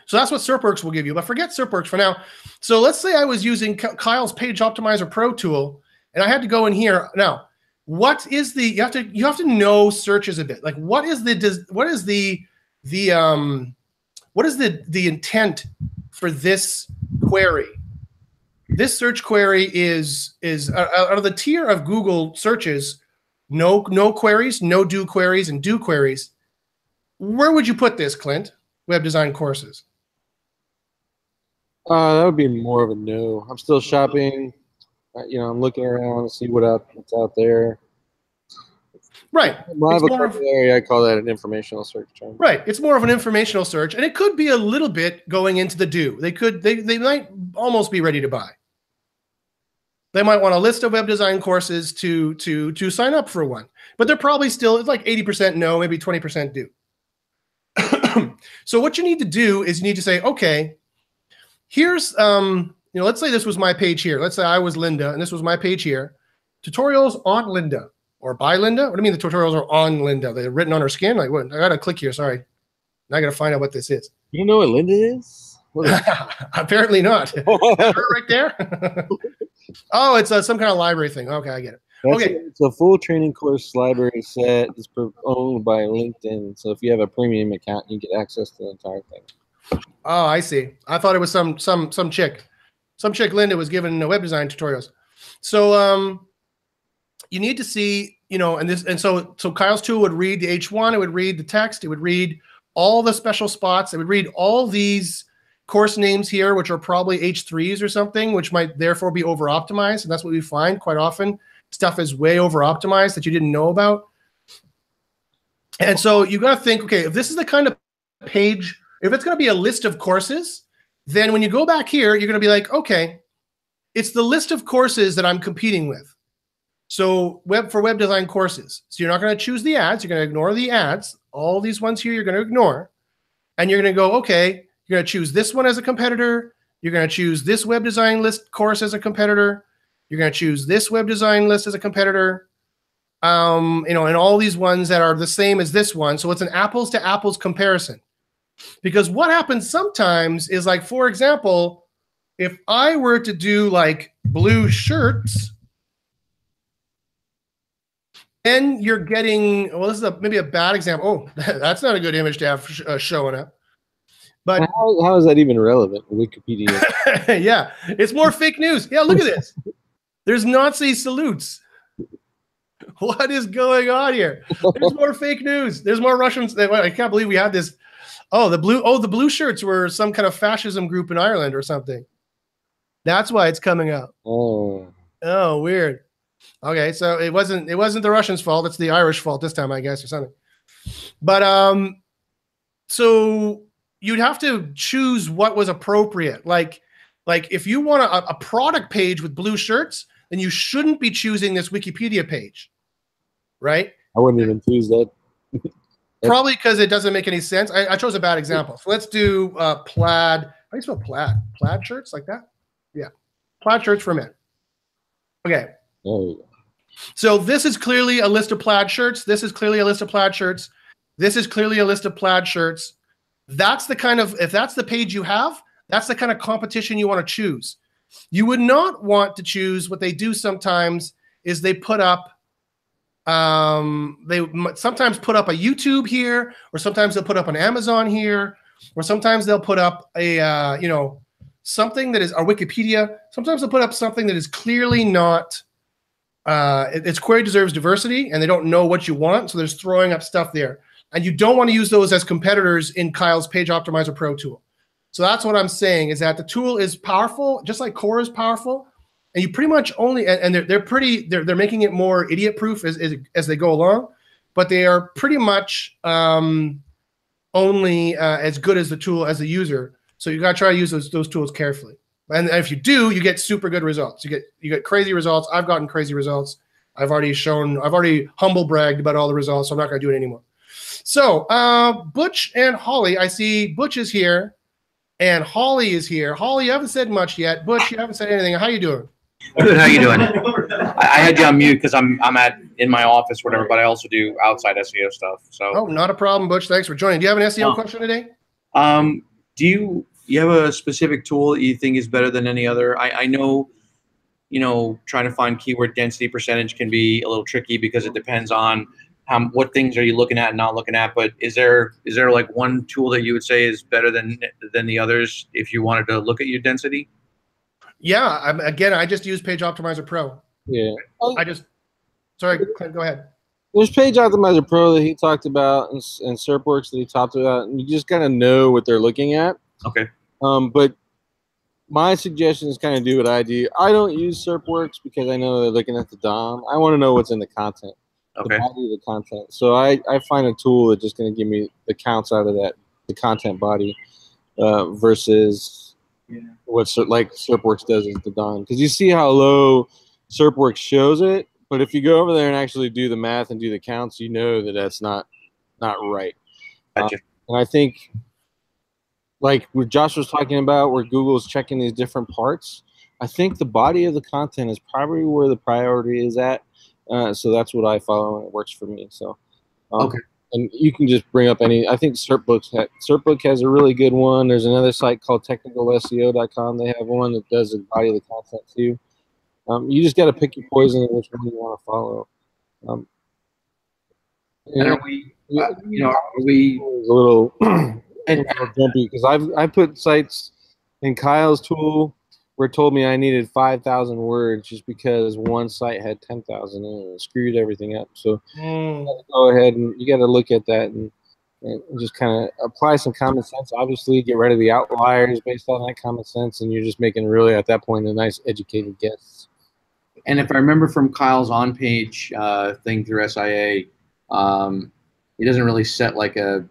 So that's what SERPWorx will give you. But forget SERPWorx for now. So let's say I was using Kyle's Page Optimizer Pro tool, and I had to go in here. Now, what is the you have to you have to know searches a bit. Like what is the what is the the um what is the the intent for this query? This search query is is uh, out of the tier of Google searches, no no queries, no do queries, and do queries. Where would you put this, Clint? Web design courses. Uh, that would be more of a no. I'm still shopping. Uh, you know, I'm looking around to see what out, what's out there. Right. My It's of- I call that an informational search term. Right. It's more of an informational search, and it could be a little bit going into the do. They could they they might almost be ready to buy. They might want a list of web design courses to to to sign up for one, but they're probably still it's like eighty percent no, maybe twenty percent do. [clears throat] so what you need to do is you need to say, okay, here's um you know let's say this was my page here. Let's say I was Linda and this was my page here. Tutorials on Lynda or by Linda. What do you mean the tutorials are on Lynda? They're written on her skin. Like what? I gotta click here. Sorry. Now I gotta find out what this is. You don't know what Lynda is? What is [laughs] Apparently not. [laughs] right there. [laughs] oh, it's uh, some kind of library thing. Okay, I get it. That's Okay. a- it's a full training course library set. It's owned by LinkedIn. So if you have a premium account, you get access to the entire thing. Oh, I see. I thought it was some some some chick, some chick Linda was giving web design tutorials. So um, you need to see, you know, and this and so so Kyle's tool would read the H1, it would read the text, it would read all the special spots, it would read all these course names here, which are probably H3s or something, which might therefore be over optimized. And that's what we find quite often. Stuff is way over optimized that you didn't know about. And so you got to think, okay, if this is the kind of page if it's going to be a list of courses, then when you go back here, you're going to be like, okay, it's the list of courses that I'm competing with. So web for web design courses. So you're not going to choose the ads. You're going to ignore the ads. All these ones here, you're going to ignore. And you're going to go, okay, you're going to choose this one as a competitor. You're going to choose this web design list course as a competitor. You're going to choose this web design list as a competitor. Um, you know, and all these ones that are the same as this one. So it's an apples to apples comparison. Because what happens sometimes is like, for example, if I were to do like blue shirts, then you're getting, well, this is a, maybe a bad example. Oh, [laughs] that's not a good image to have sh- uh, showing up. But How, how is that even relevant? Wikipedia. [laughs] yeah, it's more fake news. Yeah, look at this. [laughs] There's Nazi salutes. What is going on here? There's more fake news. There's more Russians. I can't believe we had this. Oh, the blue. Oh, the blue shirts were some kind of fascism group in Ireland or something. That's why it's coming out. oh, Oh, weird. Okay, so it wasn't it wasn't the Russians' fault. It's the Irish fault this time, I guess, or something. But um, so you'd have to choose what was appropriate. Like, like if you want a, a product page with blue shirts, then you shouldn't be choosing this Wikipedia page, right? I wouldn't even choose that. [laughs] Probably because it doesn't make any sense. I, I chose a bad example. So let's do uh, plaid. How do you spell plaid? Plaid shirts like that? Yeah, plaid shirts for men. Okay. Go. So this is clearly a list of plaid shirts. This is clearly a list of plaid shirts. This is clearly a list of plaid shirts. that's the kind of if that's the page you have, that's the kind of competition you want to choose. You would not want to choose what they do sometimes is they put up um they sometimes put up a YouTube here or sometimes they'll put up an Amazon here or sometimes they'll put up a uh, you know something that is our Wikipedia. Sometimes they'll put up something that is clearly not uh, it- its query deserves diversity, and they don't know what you want, so they're throwing up stuff there. And you don't want to use those as competitors in Kyle's Page Optimizer Pro tool. So that's what I'm saying is that the tool is powerful, just like Cora is powerful, and you pretty much only and, and they're they're pretty they're they're making it more idiot proof as, as as they go along, but they are pretty much um, only uh, as good as the tool as the user. So you got to try to use those those tools carefully. And if you do, you get super good results. You get you get crazy results. I've gotten crazy results. I've already shown. I've already humble bragged about all the results. So I'm not going to do it anymore. So uh, Butch and Holly, I see Butch is here, and Holly is here. Holly, you haven't said much yet. Butch, you haven't said anything. How you doing? Good. How you doing? [laughs] I, I had you on mute because I'm I'm at in my office, whatever. But I also do outside SEO stuff. So, Oh, not a problem, Butch. Thanks for joining. Do you have an SEO Oh. question today? um, do you you have a specific tool that you think is better than any other? I, I know, you know, trying to find keyword density percentage can be a little tricky because it depends on how what things are you looking at and not looking at. But is there is there like one tool that you would say is better than than the others if you wanted to look at your density? Yeah. I'm, again, I just use Page Optimizer Pro. Yeah. Oh. I just. Sorry, Clint, go ahead. There's Page Optimizer Pro that he talked about and, and SERPWorx that he talked about, and you just kind of know what they're looking at. Okay. Um, but my suggestion is kind of do what I do. I don't use SERPWorx because I know they're looking at the DOM. I want to know what's in the content, Okay. the body of the content. So I, I find a tool that's just going to give me the counts out of that, the content body, uh, versus what Ser- like SERPWorx does is the DOM. Because you see how low SERPWorx shows it, but if you go over there and actually do the math and do the counts, you know that that's not not right. Gotcha. And I think, like what Josh was talking about, where Google's checking these different parts, I think the body of the content is probably where the priority is at. Uh, so that's what I follow, and it works for me. So, um, Okay. And you can just bring up any. I think SERPbooks ha- SERPbook has a really good one. There's another site called TechnicalSEO.com. They have one that does the body of the content too. Um, you just got to pick your poison and which one you want to follow. Um, And are we, uh, you know, are we a little [clears throat] and jumpy because I've I put sites in Kyle's tool where it told me I needed five thousand words just because one site had ten thousand and it screwed everything up. So Mm, go ahead and you got to look at that and, and just kind of apply some common sense. Obviously, get rid of the outliers based on that common sense, and you're just making really at that point a nice educated guess. And if I remember from Kyle's on page uh, thing through SIA, um, he doesn't really set like a,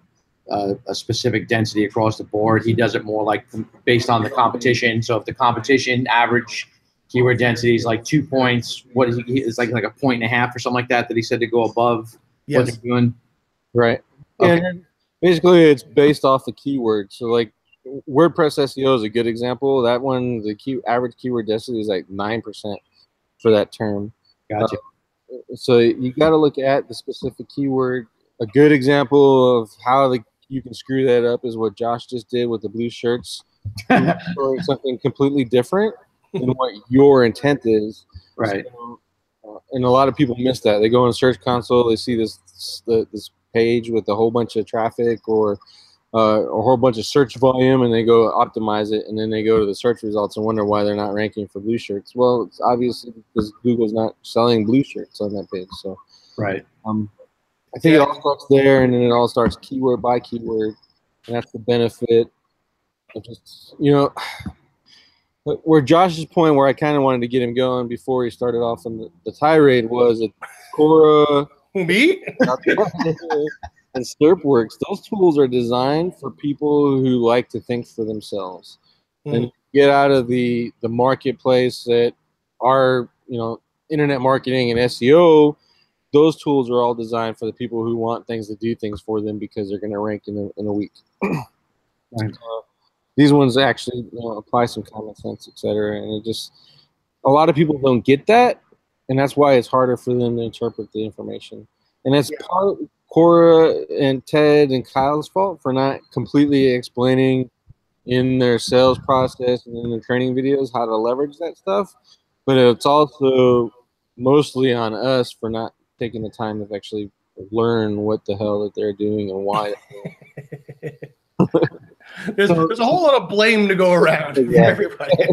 a a specific density across the board. He does it more like based on the competition. So if the competition average keyword density is like two points, what is he? It's like like a point and a half or something like that that he said to go above what yes. they're doing. Right. Okay. And basically, it's based off the keyword. So, like WordPress SEO is a good example. That one, the key average keyword density is like nine percent for that term. Gotcha. Uh, so you got to look at the specific keyword. A good example of how the you can screw that up is what Josh just did with the blue shirts. [laughs] or something completely different than what your intent is. right. So, uh, and a lot of people miss that. They go in Search Console, they see this this page with a whole bunch of traffic or uh, a whole bunch of search volume, and they go optimize it, and then they go to the search results and wonder why they're not ranking for blue shirts. Well, it's obviously because Google's not selling blue shirts on that page. So Right. um, I think it all starts there, and then it all starts keyword by keyword, and that's the benefit. Of just you know, where Josh's point, where I kind of wanted to get him going before he started off on the, the tirade, was that Cora [laughs] me? and SERPWorx. Those tools are designed for people who like to think for themselves hmm. and get out of the the marketplace that are you know internet marketing and SEO. Those tools are all designed for the people who want things to do things for them because they're going to rank in a, in a week. [clears throat] Right. Uh, these ones actually you know, apply some common sense, etc. And it just a lot of people don't get that, and that's why it's harder for them to interpret the information. And that's part Cora and Ted and Kyle's fault for not completely explaining in their sales process and in their training videos how to leverage that stuff. But it's also mostly on us for not taking the time to actually learn what the hell that they're doing and why. [laughs] [laughs] there's, So- there's a whole lot of blame to go around for Yeah. everybody. [laughs]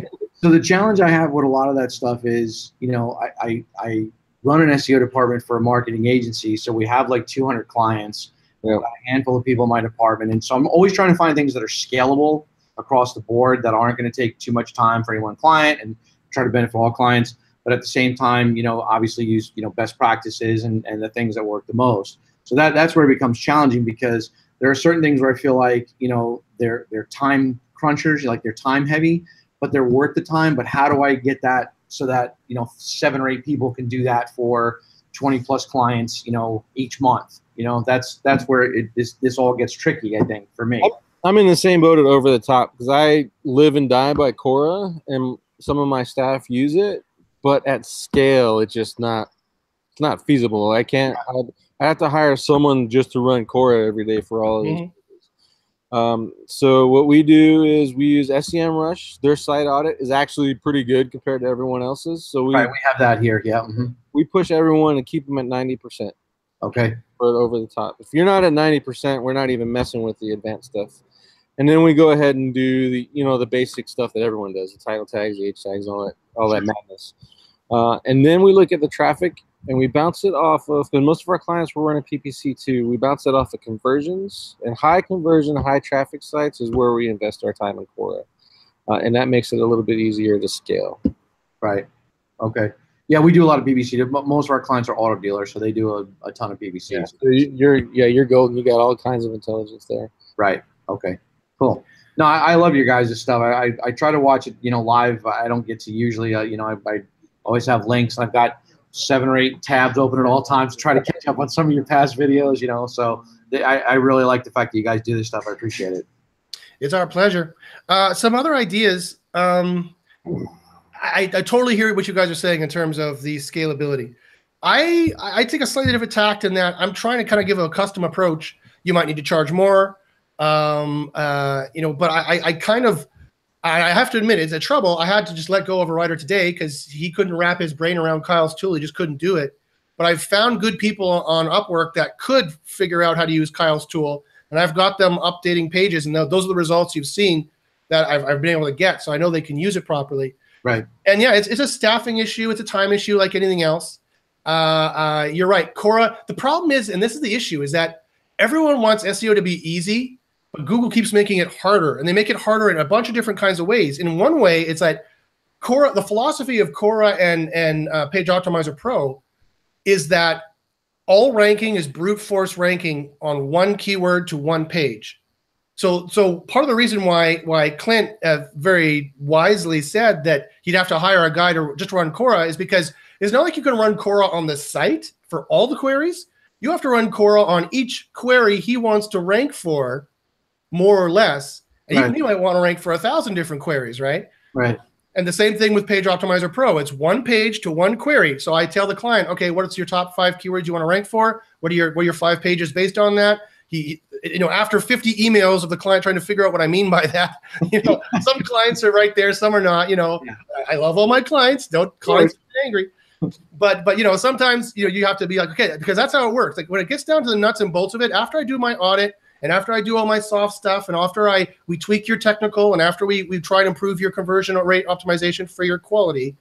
So the challenge I have with a lot of that stuff is, you know, I, I, I run an SEO department for a marketing agency, so we have like 200 clients, Yeah. a handful of people in my department, and so I'm always trying to find things that are scalable across the board that aren't going to take too much time for any one client, and try to benefit all clients. But at the same time, you know, obviously use you know best practices and, and the things that work the most. So that that's where it becomes challenging because there are certain things where I feel like you know they're they're time crunchers, like they're time heavy, but they're worth the time. But how do I get that so that you know seven or eight people can do that for 20 plus clients, you know, each month? You know, that's that's where it this this all gets tricky. I think for me. I'm in the same boat at over the top because I live and die by Cora, and some of my staff use it, but at scale, it's just not it's not feasible. I can't. I, have to hire someone just to run Cora every day for all of these. Mhm. Um, so what we do is we use SEMrush. Their site audit is actually pretty good compared to everyone else's. So we Right, we have that here. Yeah. mhm. we push everyone to keep them at ninety percent Okay. over the top. If you're not at 90%, we're not even messing with the advanced stuff. And then we go ahead and do the, you know, the basic stuff that everyone does, the title tags, the H tags, all that, all that madness. Uh, and then we look at the traffic and we bounce it off of, and most of our clients were running PPC too. We bounce it off of conversions and high conversion, high traffic sites is where we invest our time in Cora. Uh, and that makes it a little bit easier to scale. Right. Okay. Yeah, we do a lot of PPC. Mo- Most of our clients are auto dealers, so they do a, a ton of PPC. So you- you're, yeah, you're golden. You got all kinds of intelligence there. Right. Okay. Cool. No, I, I love your guys' stuff. I, I, I try to watch it, you know, live. I don't get to usually, uh, you know, I, I always have links. I've got seven or eight tabs open at all times to try to catch up on some of your past videos, you know. So I, I really like the fact that you guys do this stuff. I appreciate it. It's our pleasure. Uh, some other ideas. Um, I, I totally hear what you guys are saying in terms of the scalability. I I take a slightly different tact in that I'm trying to kind of give a custom approach. You might need to charge more, um, uh, you know, but I, I- kind of I have to admit it's a trouble. I had to just let go of a writer today because he couldn't wrap his brain around Kyle's tool. He just couldn't do it. But I've found good people on Upwork that could figure out how to use Kyle's tool, and I've got them updating pages, and those are the results you've seen that I've, I've been able to get. So I know they can use it properly. Right. And yeah, it's, it's a staffing issue. It's a time issue like anything else. Uh, uh, you're right, Cora. The problem is, and this is the issue, is that everyone wants SEO to be easy, but Google keeps making it harder, and they make it harder in a bunch of different kinds of ways. In one way, it's like Cora. The philosophy of Cora and and uh, Page Optimizer Pro is that all ranking is brute force ranking on one keyword to one page. So, so part of the reason why why Clint uh, very wisely said that he'd have to hire a guy to just run Cora is because it's not like you can run Cora on the site for all the queries. You have to run Cora on each query he wants to rank for, more or less. And Right. he, he might want to rank for a thousand different queries, right? Right. And the same thing with Page Optimizer Pro. It's one page to one query. So I tell the client, okay, what's your top five keywords you want to rank for? What are your what are your five pages based on that? He, you know, after 50 emails of the client trying to figure out what I mean by that, [laughs] you know, [laughs] some clients are right there, some are not. You know, Yeah. I I love all my clients. Don't clients get angry, but but you know, sometimes you know you have to be like, okay, because that's how it works. Like when it gets down to the nuts and bolts of it, after I do my audit and after I do all my soft stuff, and after I we tweak your technical, and after we we try to improve your conversion rate optimization for your quality,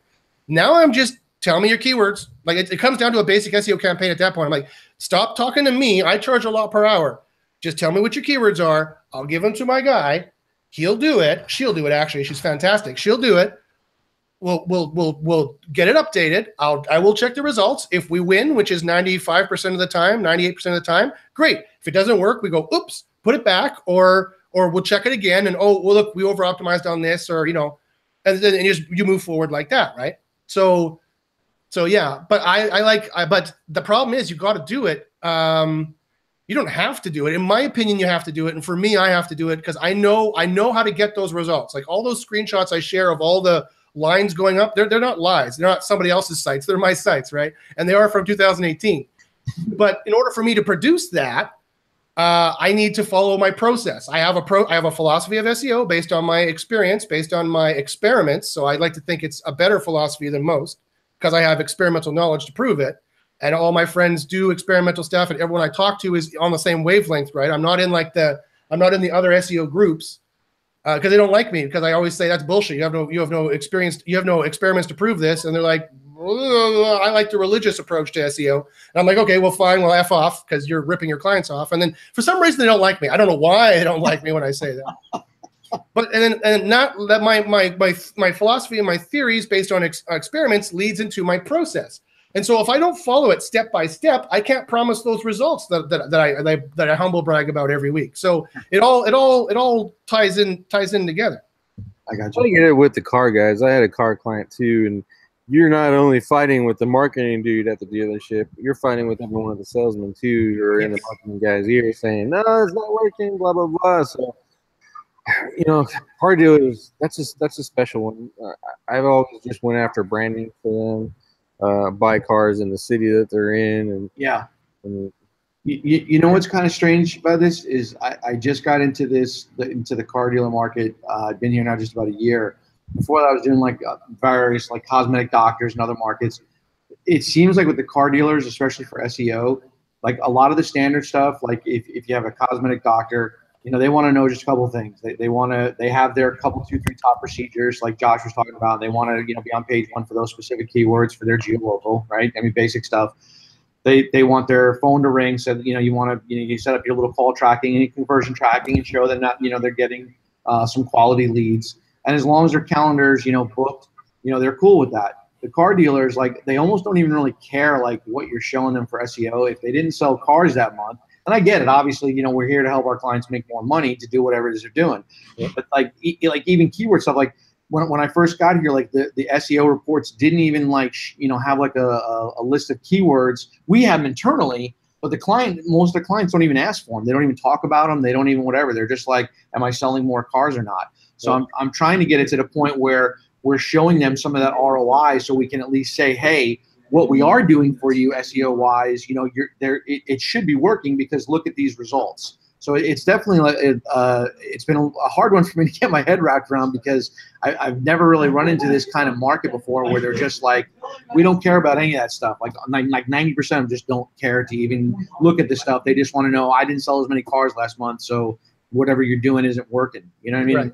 now I'm just tell me your keywords. Like it, it comes down to a basic SEO campaign at that point. I'm like, stop talking to me. I charge a lot per hour. Just tell me what your keywords are. I'll give them to my guy. He'll do it. She'll do it. Actually, she's fantastic. She'll do it. We'll we'll we'll we'll get it updated. I'll I will check the results. If we win, which is 95% of the time, 98% of the time, great. If it doesn't work, we go, oops, put it back, or or we'll check it again and oh well look, we over optimized on this, or you know, and then and you just you move forward like that, right? So so yeah, but I I like I but the problem is you got to do it. Um you don't have to do it. In my opinion, you have to do it. And for me, I have to do it because I know I know how to get those results. Like all those screenshots I share of all the lines going up, they're they're not lies. They're not somebody else's sites. They're my sites, right? And they are from 2018. But in order for me to produce that, uh, I need to follow my process. I have a pro, I have a philosophy of SEO based on my experience, based on my experiments. So I like to think it's a better philosophy than most because I have experimental knowledge to prove it. And all my friends do experimental stuff, and everyone I talk to is on the same wavelength, right? I'm not in like the, I'm not in the other SEO groups because uh, they don't like me because I always say that's bullshit. You have no, you have no experience, you have no experiments to prove this, and they're like, I like the religious approach to SEO. And I'm like, okay, well, fine, well, F off because you're ripping your clients off. And then for some reason, they don't like me. I don't know why they don't like me when I say that. [laughs] But and then and not that my my my my philosophy and my theories based on ex- experiments leads into my process. And so if I don't follow it step by step, I can't promise those results that, that, that I that I, that I humble brag about every week. So it all it all it all ties in ties in together. I got I you. get it with the car guys. I had a car client too, and you're not only fighting with the marketing dude at the dealership, you're fighting with every one of the salesmen too, who are in the marketing guy's ear saying, "No, it's not working," blah blah blah. So, you know, car dealers, that's just that's a special one. Uh, I've always just went after branding for them, uh, buy cars in the city that they're in, and, Yeah. and You, you, know what's kind of strange about this is I, I just got into this into the car dealer market. Uh, I've been here now just about a year. Before that, I was doing like uh, various like cosmetic doctors and other markets. It seems like with the car dealers, especially for SEO, like a lot of the standard stuff, like if, if you have a cosmetic doctor, you know, they want to know just a couple things. They, they want to, they have their couple, two, three top procedures, like Josh was talking about. They want to, you know, be on page one for those specific keywords for their geolocal, right? I mean, basic stuff they they want their phone to ring so you know you want to you know you set up your little call tracking and conversion tracking and show them that you know they're getting uh, some quality leads and as long as their calendars you know booked you know they're cool with that the car dealers like they almost don't even really care like what you're showing them for seo if they didn't sell cars that month and i get it obviously you know we're here to help our clients make more money to do whatever it is they're doing Yeah. but like e- like even keyword stuff like when, when I first got here, like the, the SEO reports didn't even like sh- you know have like a, a, a list of keywords. We have them internally, but the client most of the clients don't even ask for them. They don't even talk about them. They don't even whatever. They're just like, am I selling more cars or not? So I'm I'm trying to get it to the point where we're showing them some of that ROI, so we can at least say, hey, what we are doing for you SEO wise, you know, you're there. It, it should be working because look at these results. So it's definitely like uh, it's been a hard one for me to get my head wrapped around because I, I've never really run into this kind of market before where they're just like, we don't care about any of that stuff. Like like like ninety percent of them just don't care to even look at this stuff. They just want to know I didn't sell as many cars last month, so whatever you're doing isn't working. You know what I mean? Right.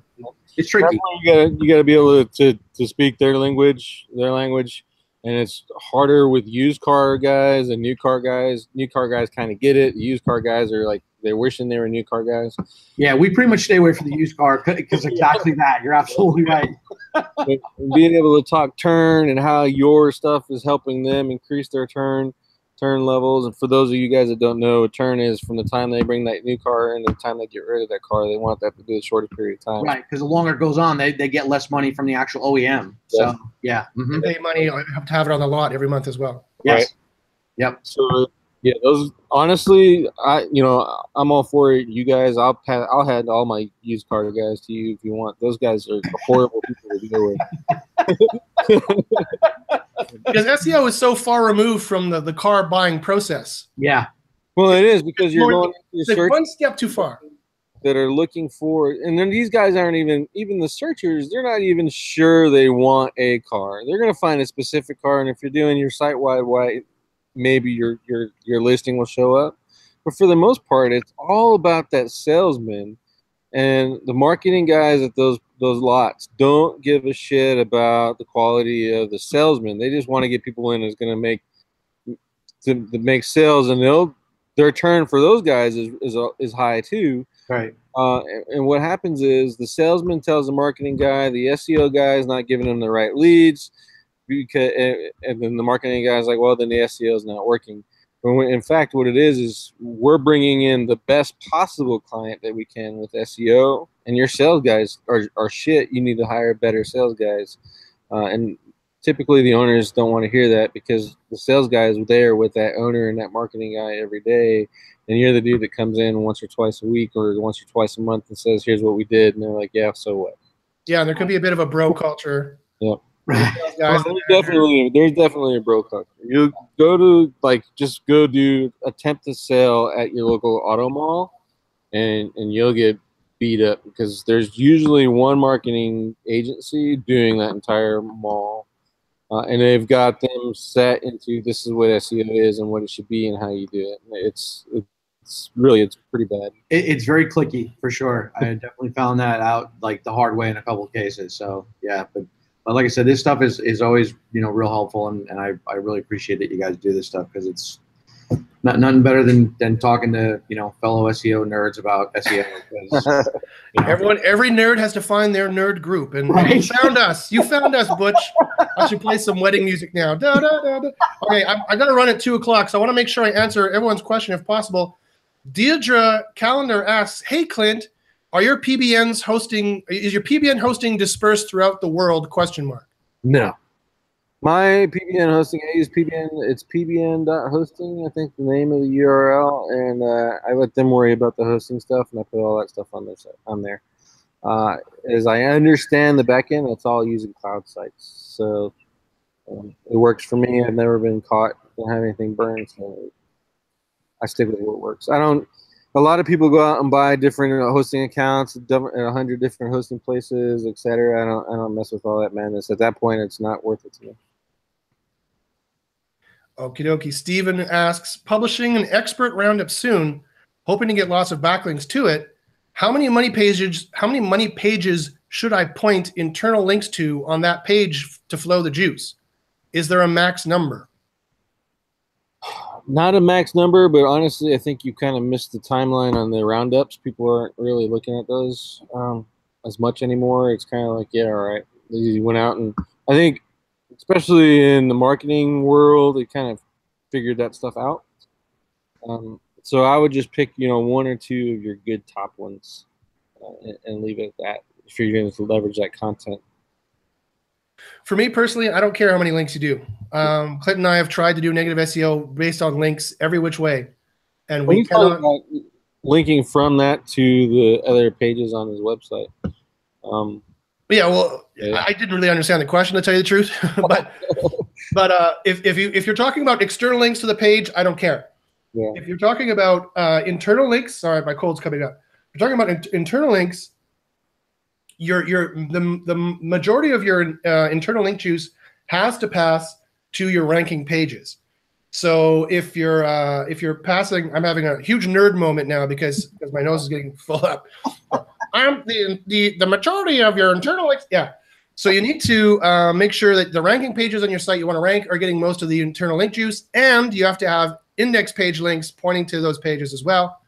It's tricky. Definitely you gotta you gotta be able to, to to speak their language, their language, and it's harder with used car guys and new car guys. New car guys kind of get it. Used car guys are like they're wishing they were new car guys. Yeah, we pretty much stay away from the used car because [laughs] exactly that. You're absolutely right. Being able to talk turn and how your stuff is helping them increase their turn turn levels. And for those of you guys that don't know, a turn is from the time they bring that new car in to the time they get rid of that car. They want that to be a shorter period of time. Right, because the longer it goes on, they, they get less money from the actual OEM. So yeah, mhm. Pay money, have to have it on the lot every month as well. yes, yep. So yeah, those honestly, I you know I'm all for it. You guys, I'll pa- I'll hand all my used car guys to you if you want. Those guys are horrible people to deal with. [laughs] Because SEO is so far removed from the, the car buying process. Yeah, Well, it is because you're going to It's one step too far. that are looking for, and then these guys aren't even even the searchers. They're not even sure they want a car. They're going to find a specific car, and if you're doing your site wide wide, maybe your your your listing will show up. But for the most part, it's all about that salesman and the marketing guys at those those lots don't give a shit about the quality of the salesman. They just want to get people in that's going to make to, to make sales, and they'll their turn for those guys is is, is high too. right. Uh, and, and what happens is the salesman tells the marketing guy, the SEO guy is not giving them the right leads, because and, and then the marketing guy is like, well, then the SEO is not working. In fact, what it is is we're bringing in the best possible client that we can with SEO, and your sales guys are, are shit. You need to hire better sales guys, uh, and typically the owners don't want to hear that because the sales guy is there with that owner and that marketing guy every day and you're the dude that comes in once or twice a week or once or twice a month and says, "Here's what we did," and they're like, "Yeah, so what?" Yeah, there could be a bit of a bro culture. Yep. Right. Well, there's definitely there's definitely a broke hooker. You go to like just go do attempt to sell at your local auto mall, and and you'll get beat up because there's usually one marketing agency doing that entire mall, uh, and they've got them set into this is what SEO is and what it should be and how you do it. It's it's really it's pretty bad. It, it's very clicky for sure. I definitely found that out like the hard way in a couple of cases. So yeah, but but like I said, this stuff is, is always you know real helpful, and, and I, I really appreciate that you guys do this stuff because it's not nothing better than than talking to you know fellow SEO nerds about SEO. you know, Everyone, every nerd has to find their nerd group, and, and you found us. You found us, Butch. I should play some wedding music now. Da, da, da, da. Okay, I'm, I got to run at two o'clock, so I want to make sure I answer everyone's question if possible. Deirdre Calendar asks, "Hey Clint, are your PBNs hosting? Is your PBN hosting dispersed throughout the world?" Question mark. No. My PBN hosting, I use PBN, it's pbn.hosting, I think the name of the URL, and uh, I let them worry about the hosting stuff, and I put all that stuff on their site, on there. Uh, as I understand the backend, it's all using cloud sites, so um, it works for me. I've never been caught, don't have anything burned, so I stick with what works. I don't. A lot of people go out and buy different uh, hosting accounts, at a hundred different hosting places, etc. I don't. I don't mess with all that madness. At that point, it's not worth it to me. Okie dokie. Steven asks, publishing an expert roundup soon, hoping to get lots of backlinks to it. How many money pages, how many money pages should I point internal links to on that page to flow the juice? Is there a max number? Not a max number, but honestly, I think you kind of missed the timeline on the roundups. People aren't really looking at those um, as much anymore. It's kind of like, yeah, all right. You went out and I think, especially in the marketing world, they kind of figured that stuff out. Um, so I would just pick, you know, one or two of your good top ones uh, and, and leave it at that if you're going to leverage that content. For me personally, I don't care how many links you do. Um, Clinton and I have tried to do negative SEO based on links every which way, and we cannot. about linking from that to the other pages on his website, um, Yeah, well, Yeah. I didn't really understand the question to tell you the truth, [laughs] but [laughs] but uh, if if you if you're talking about external links to the page, I don't care. Yeah. If you're talking about uh, internal links, sorry, my cold's coming up. If you're talking about in- internal links. Your your the the majority of your uh, internal link juice has to pass to your ranking pages. So if you're uh, if you're passing, I'm having a huge nerd moment now because because my nose is getting full up. [laughs] I'm the the the majority of your internal links. Yeah. So you need to uh, make sure that the ranking pages on your site you want to rank are getting most of the internal link juice, and you have to have index page links pointing to those pages as well.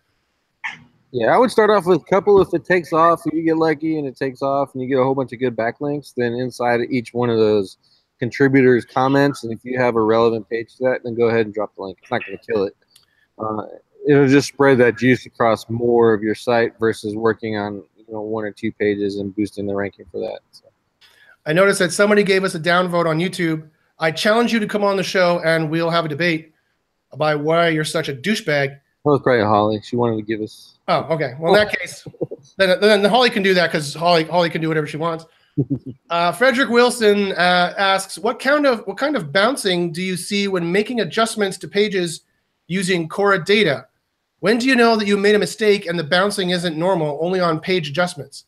Yeah, I would start off with a couple. If it takes off, if you get lucky and it takes off, and you get a whole bunch of good backlinks, then inside each one of those contributors' comments, and if you have a relevant page to that, then go ahead and drop the link. It's not going to kill it. Uh, it'll just spread that juice across more of your site versus working on you know one or two pages and boosting the ranking for that. So. I noticed that somebody gave us a downvote on YouTube. I challenge you to come on the show and we'll have a debate about why you're such a douchebag. That was probably Holly. She wanted to give us. Oh, okay. Well, in that case, [laughs] then, then Holly can do that because Holly Holly can do whatever she wants. [laughs] Uh, Frederick Wilson uh, asks, "What kind of what kind of bouncing do you see when making adjustments to pages using Cora data? When do you know that you made a mistake and the bouncing isn't normal, only on page adjustments?"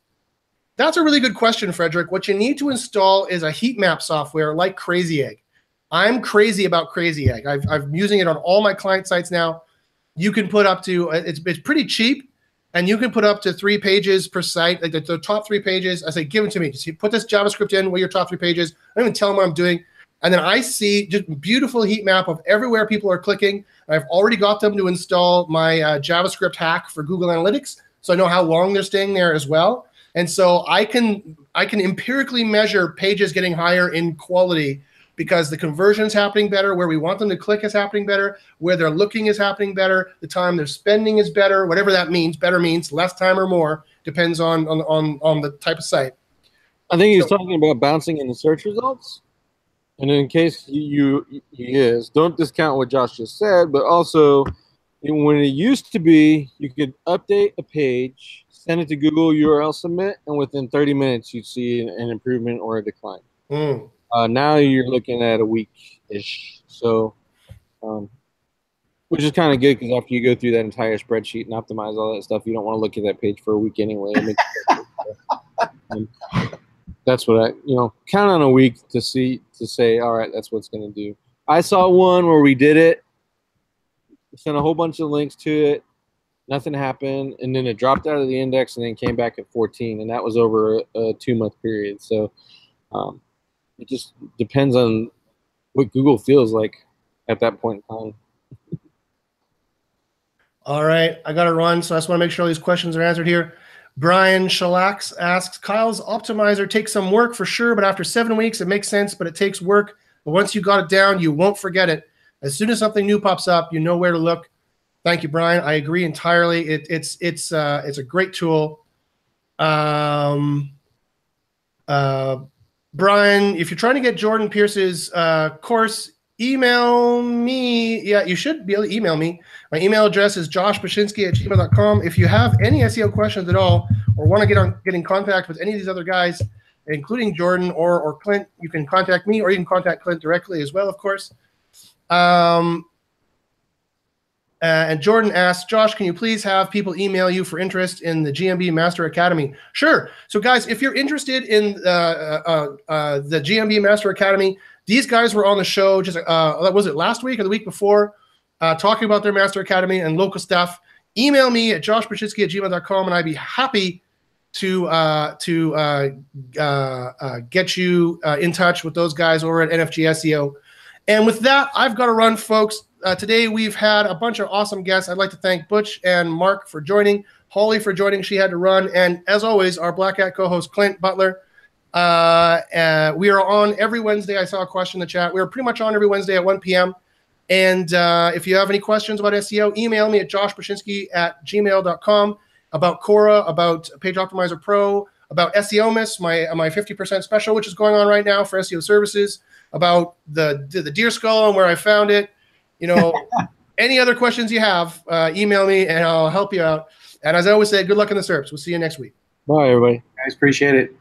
That's a really good question, Frederick. What you need to install is a heat map software like Crazy Egg. I'm crazy about Crazy Egg. I've, I'm using it on all my client sites now. You can put up to it's, it's pretty cheap, and you can put up to three pages per site. Like the, the top three pages, I say, give it to me. Just put this JavaScript in with your top three pages. I don't even tell them what I'm doing, and then I see just beautiful heat map of everywhere people are clicking. I've already got them to install my uh, JavaScript hack for Google Analytics, so I know how long they're staying there as well. And so I can I can empirically measure pages getting higher in quality because the conversion is happening better, where we want them to click is happening better, where they're looking is happening better, the time they're spending is better, whatever that means. Better means less time or more, depends on on on, on the type of site. I think he's So- talking about bouncing in the search results. And in case you, you he is, don't discount what Josh just said, but also when it used to be, you could update a page, send it to Google URL submit, and within 30 minutes you'd see an, an improvement or a decline. Mm. Uh, now you're looking at a week ish. So, um, which is kind of good because after you go through that entire spreadsheet and optimize all that stuff, you don't want to look at that page for a week anyway. [laughs] Um, that's what I, you know, count on a week to see to say, all right, that's what's going to do. I saw one where we did it, sent a whole bunch of links to it, nothing happened, and then it dropped out of the index and then came back at 14, and that was over a, a two month period. So um, it just depends on what Google feels like at that point in time. [laughs] All right, I got to run, so I just want to make sure all these questions are answered here. Brian Shalax asks, Kyle's optimizer takes some work for sure, but after seven weeks, it makes sense, but it takes work. But once you got it down, you won't forget it. As soon as something new pops up, you know where to look. Thank you, Brian. I agree entirely. It, it's it's uh, it's a great tool. Um, uh, Brian, if you're trying to get Jordan Pierce's uh, course, email me. Yeah, you should be able to email me. My email address is joshbachynski at gmail.com. If you have any SEO questions at all or want to get on get in contact with any of these other guys, including Jordan or or Clint, you can contact me or you can contact Clint directly as well, of course. Um, uh, and Jordan asks, Josh, can you please have people email you for interest in the GMB Master Academy? Sure. So, guys, if you're interested in uh, uh, uh, the GMB Master Academy, these guys were on the show just uh, was it last week or the week before, uh, talking about their Master Academy and local stuff. Email me at joshbachynski at gmail.com and I'd be happy to uh, to uh, uh, uh, get you uh, in touch with those guys over at NFG SEO. And with that, I've got to run, folks. Uh, today we've had a bunch of awesome guests. I'd like to thank Butch and Mark for joining, Holly for joining. She had to run, and as always, our Black Hat co-host Clint Butler. Uh, uh, we are on every Wednesday. I saw a question in the chat. We are pretty much on every Wednesday at 1 p.m. And uh, if you have any questions about SEO, email me at joshbachynski at gmail.com about Cora, about Page Optimizer Pro, about SEO Miss, my my 50% special, which is going on right now for SEO services, about the the deer skull and where I found it. You know, [laughs] any other questions you have, uh, email me and I'll help you out. And as I always say, good luck in the SERPs. We'll see you next week. Bye, everybody. Guys, appreciate it.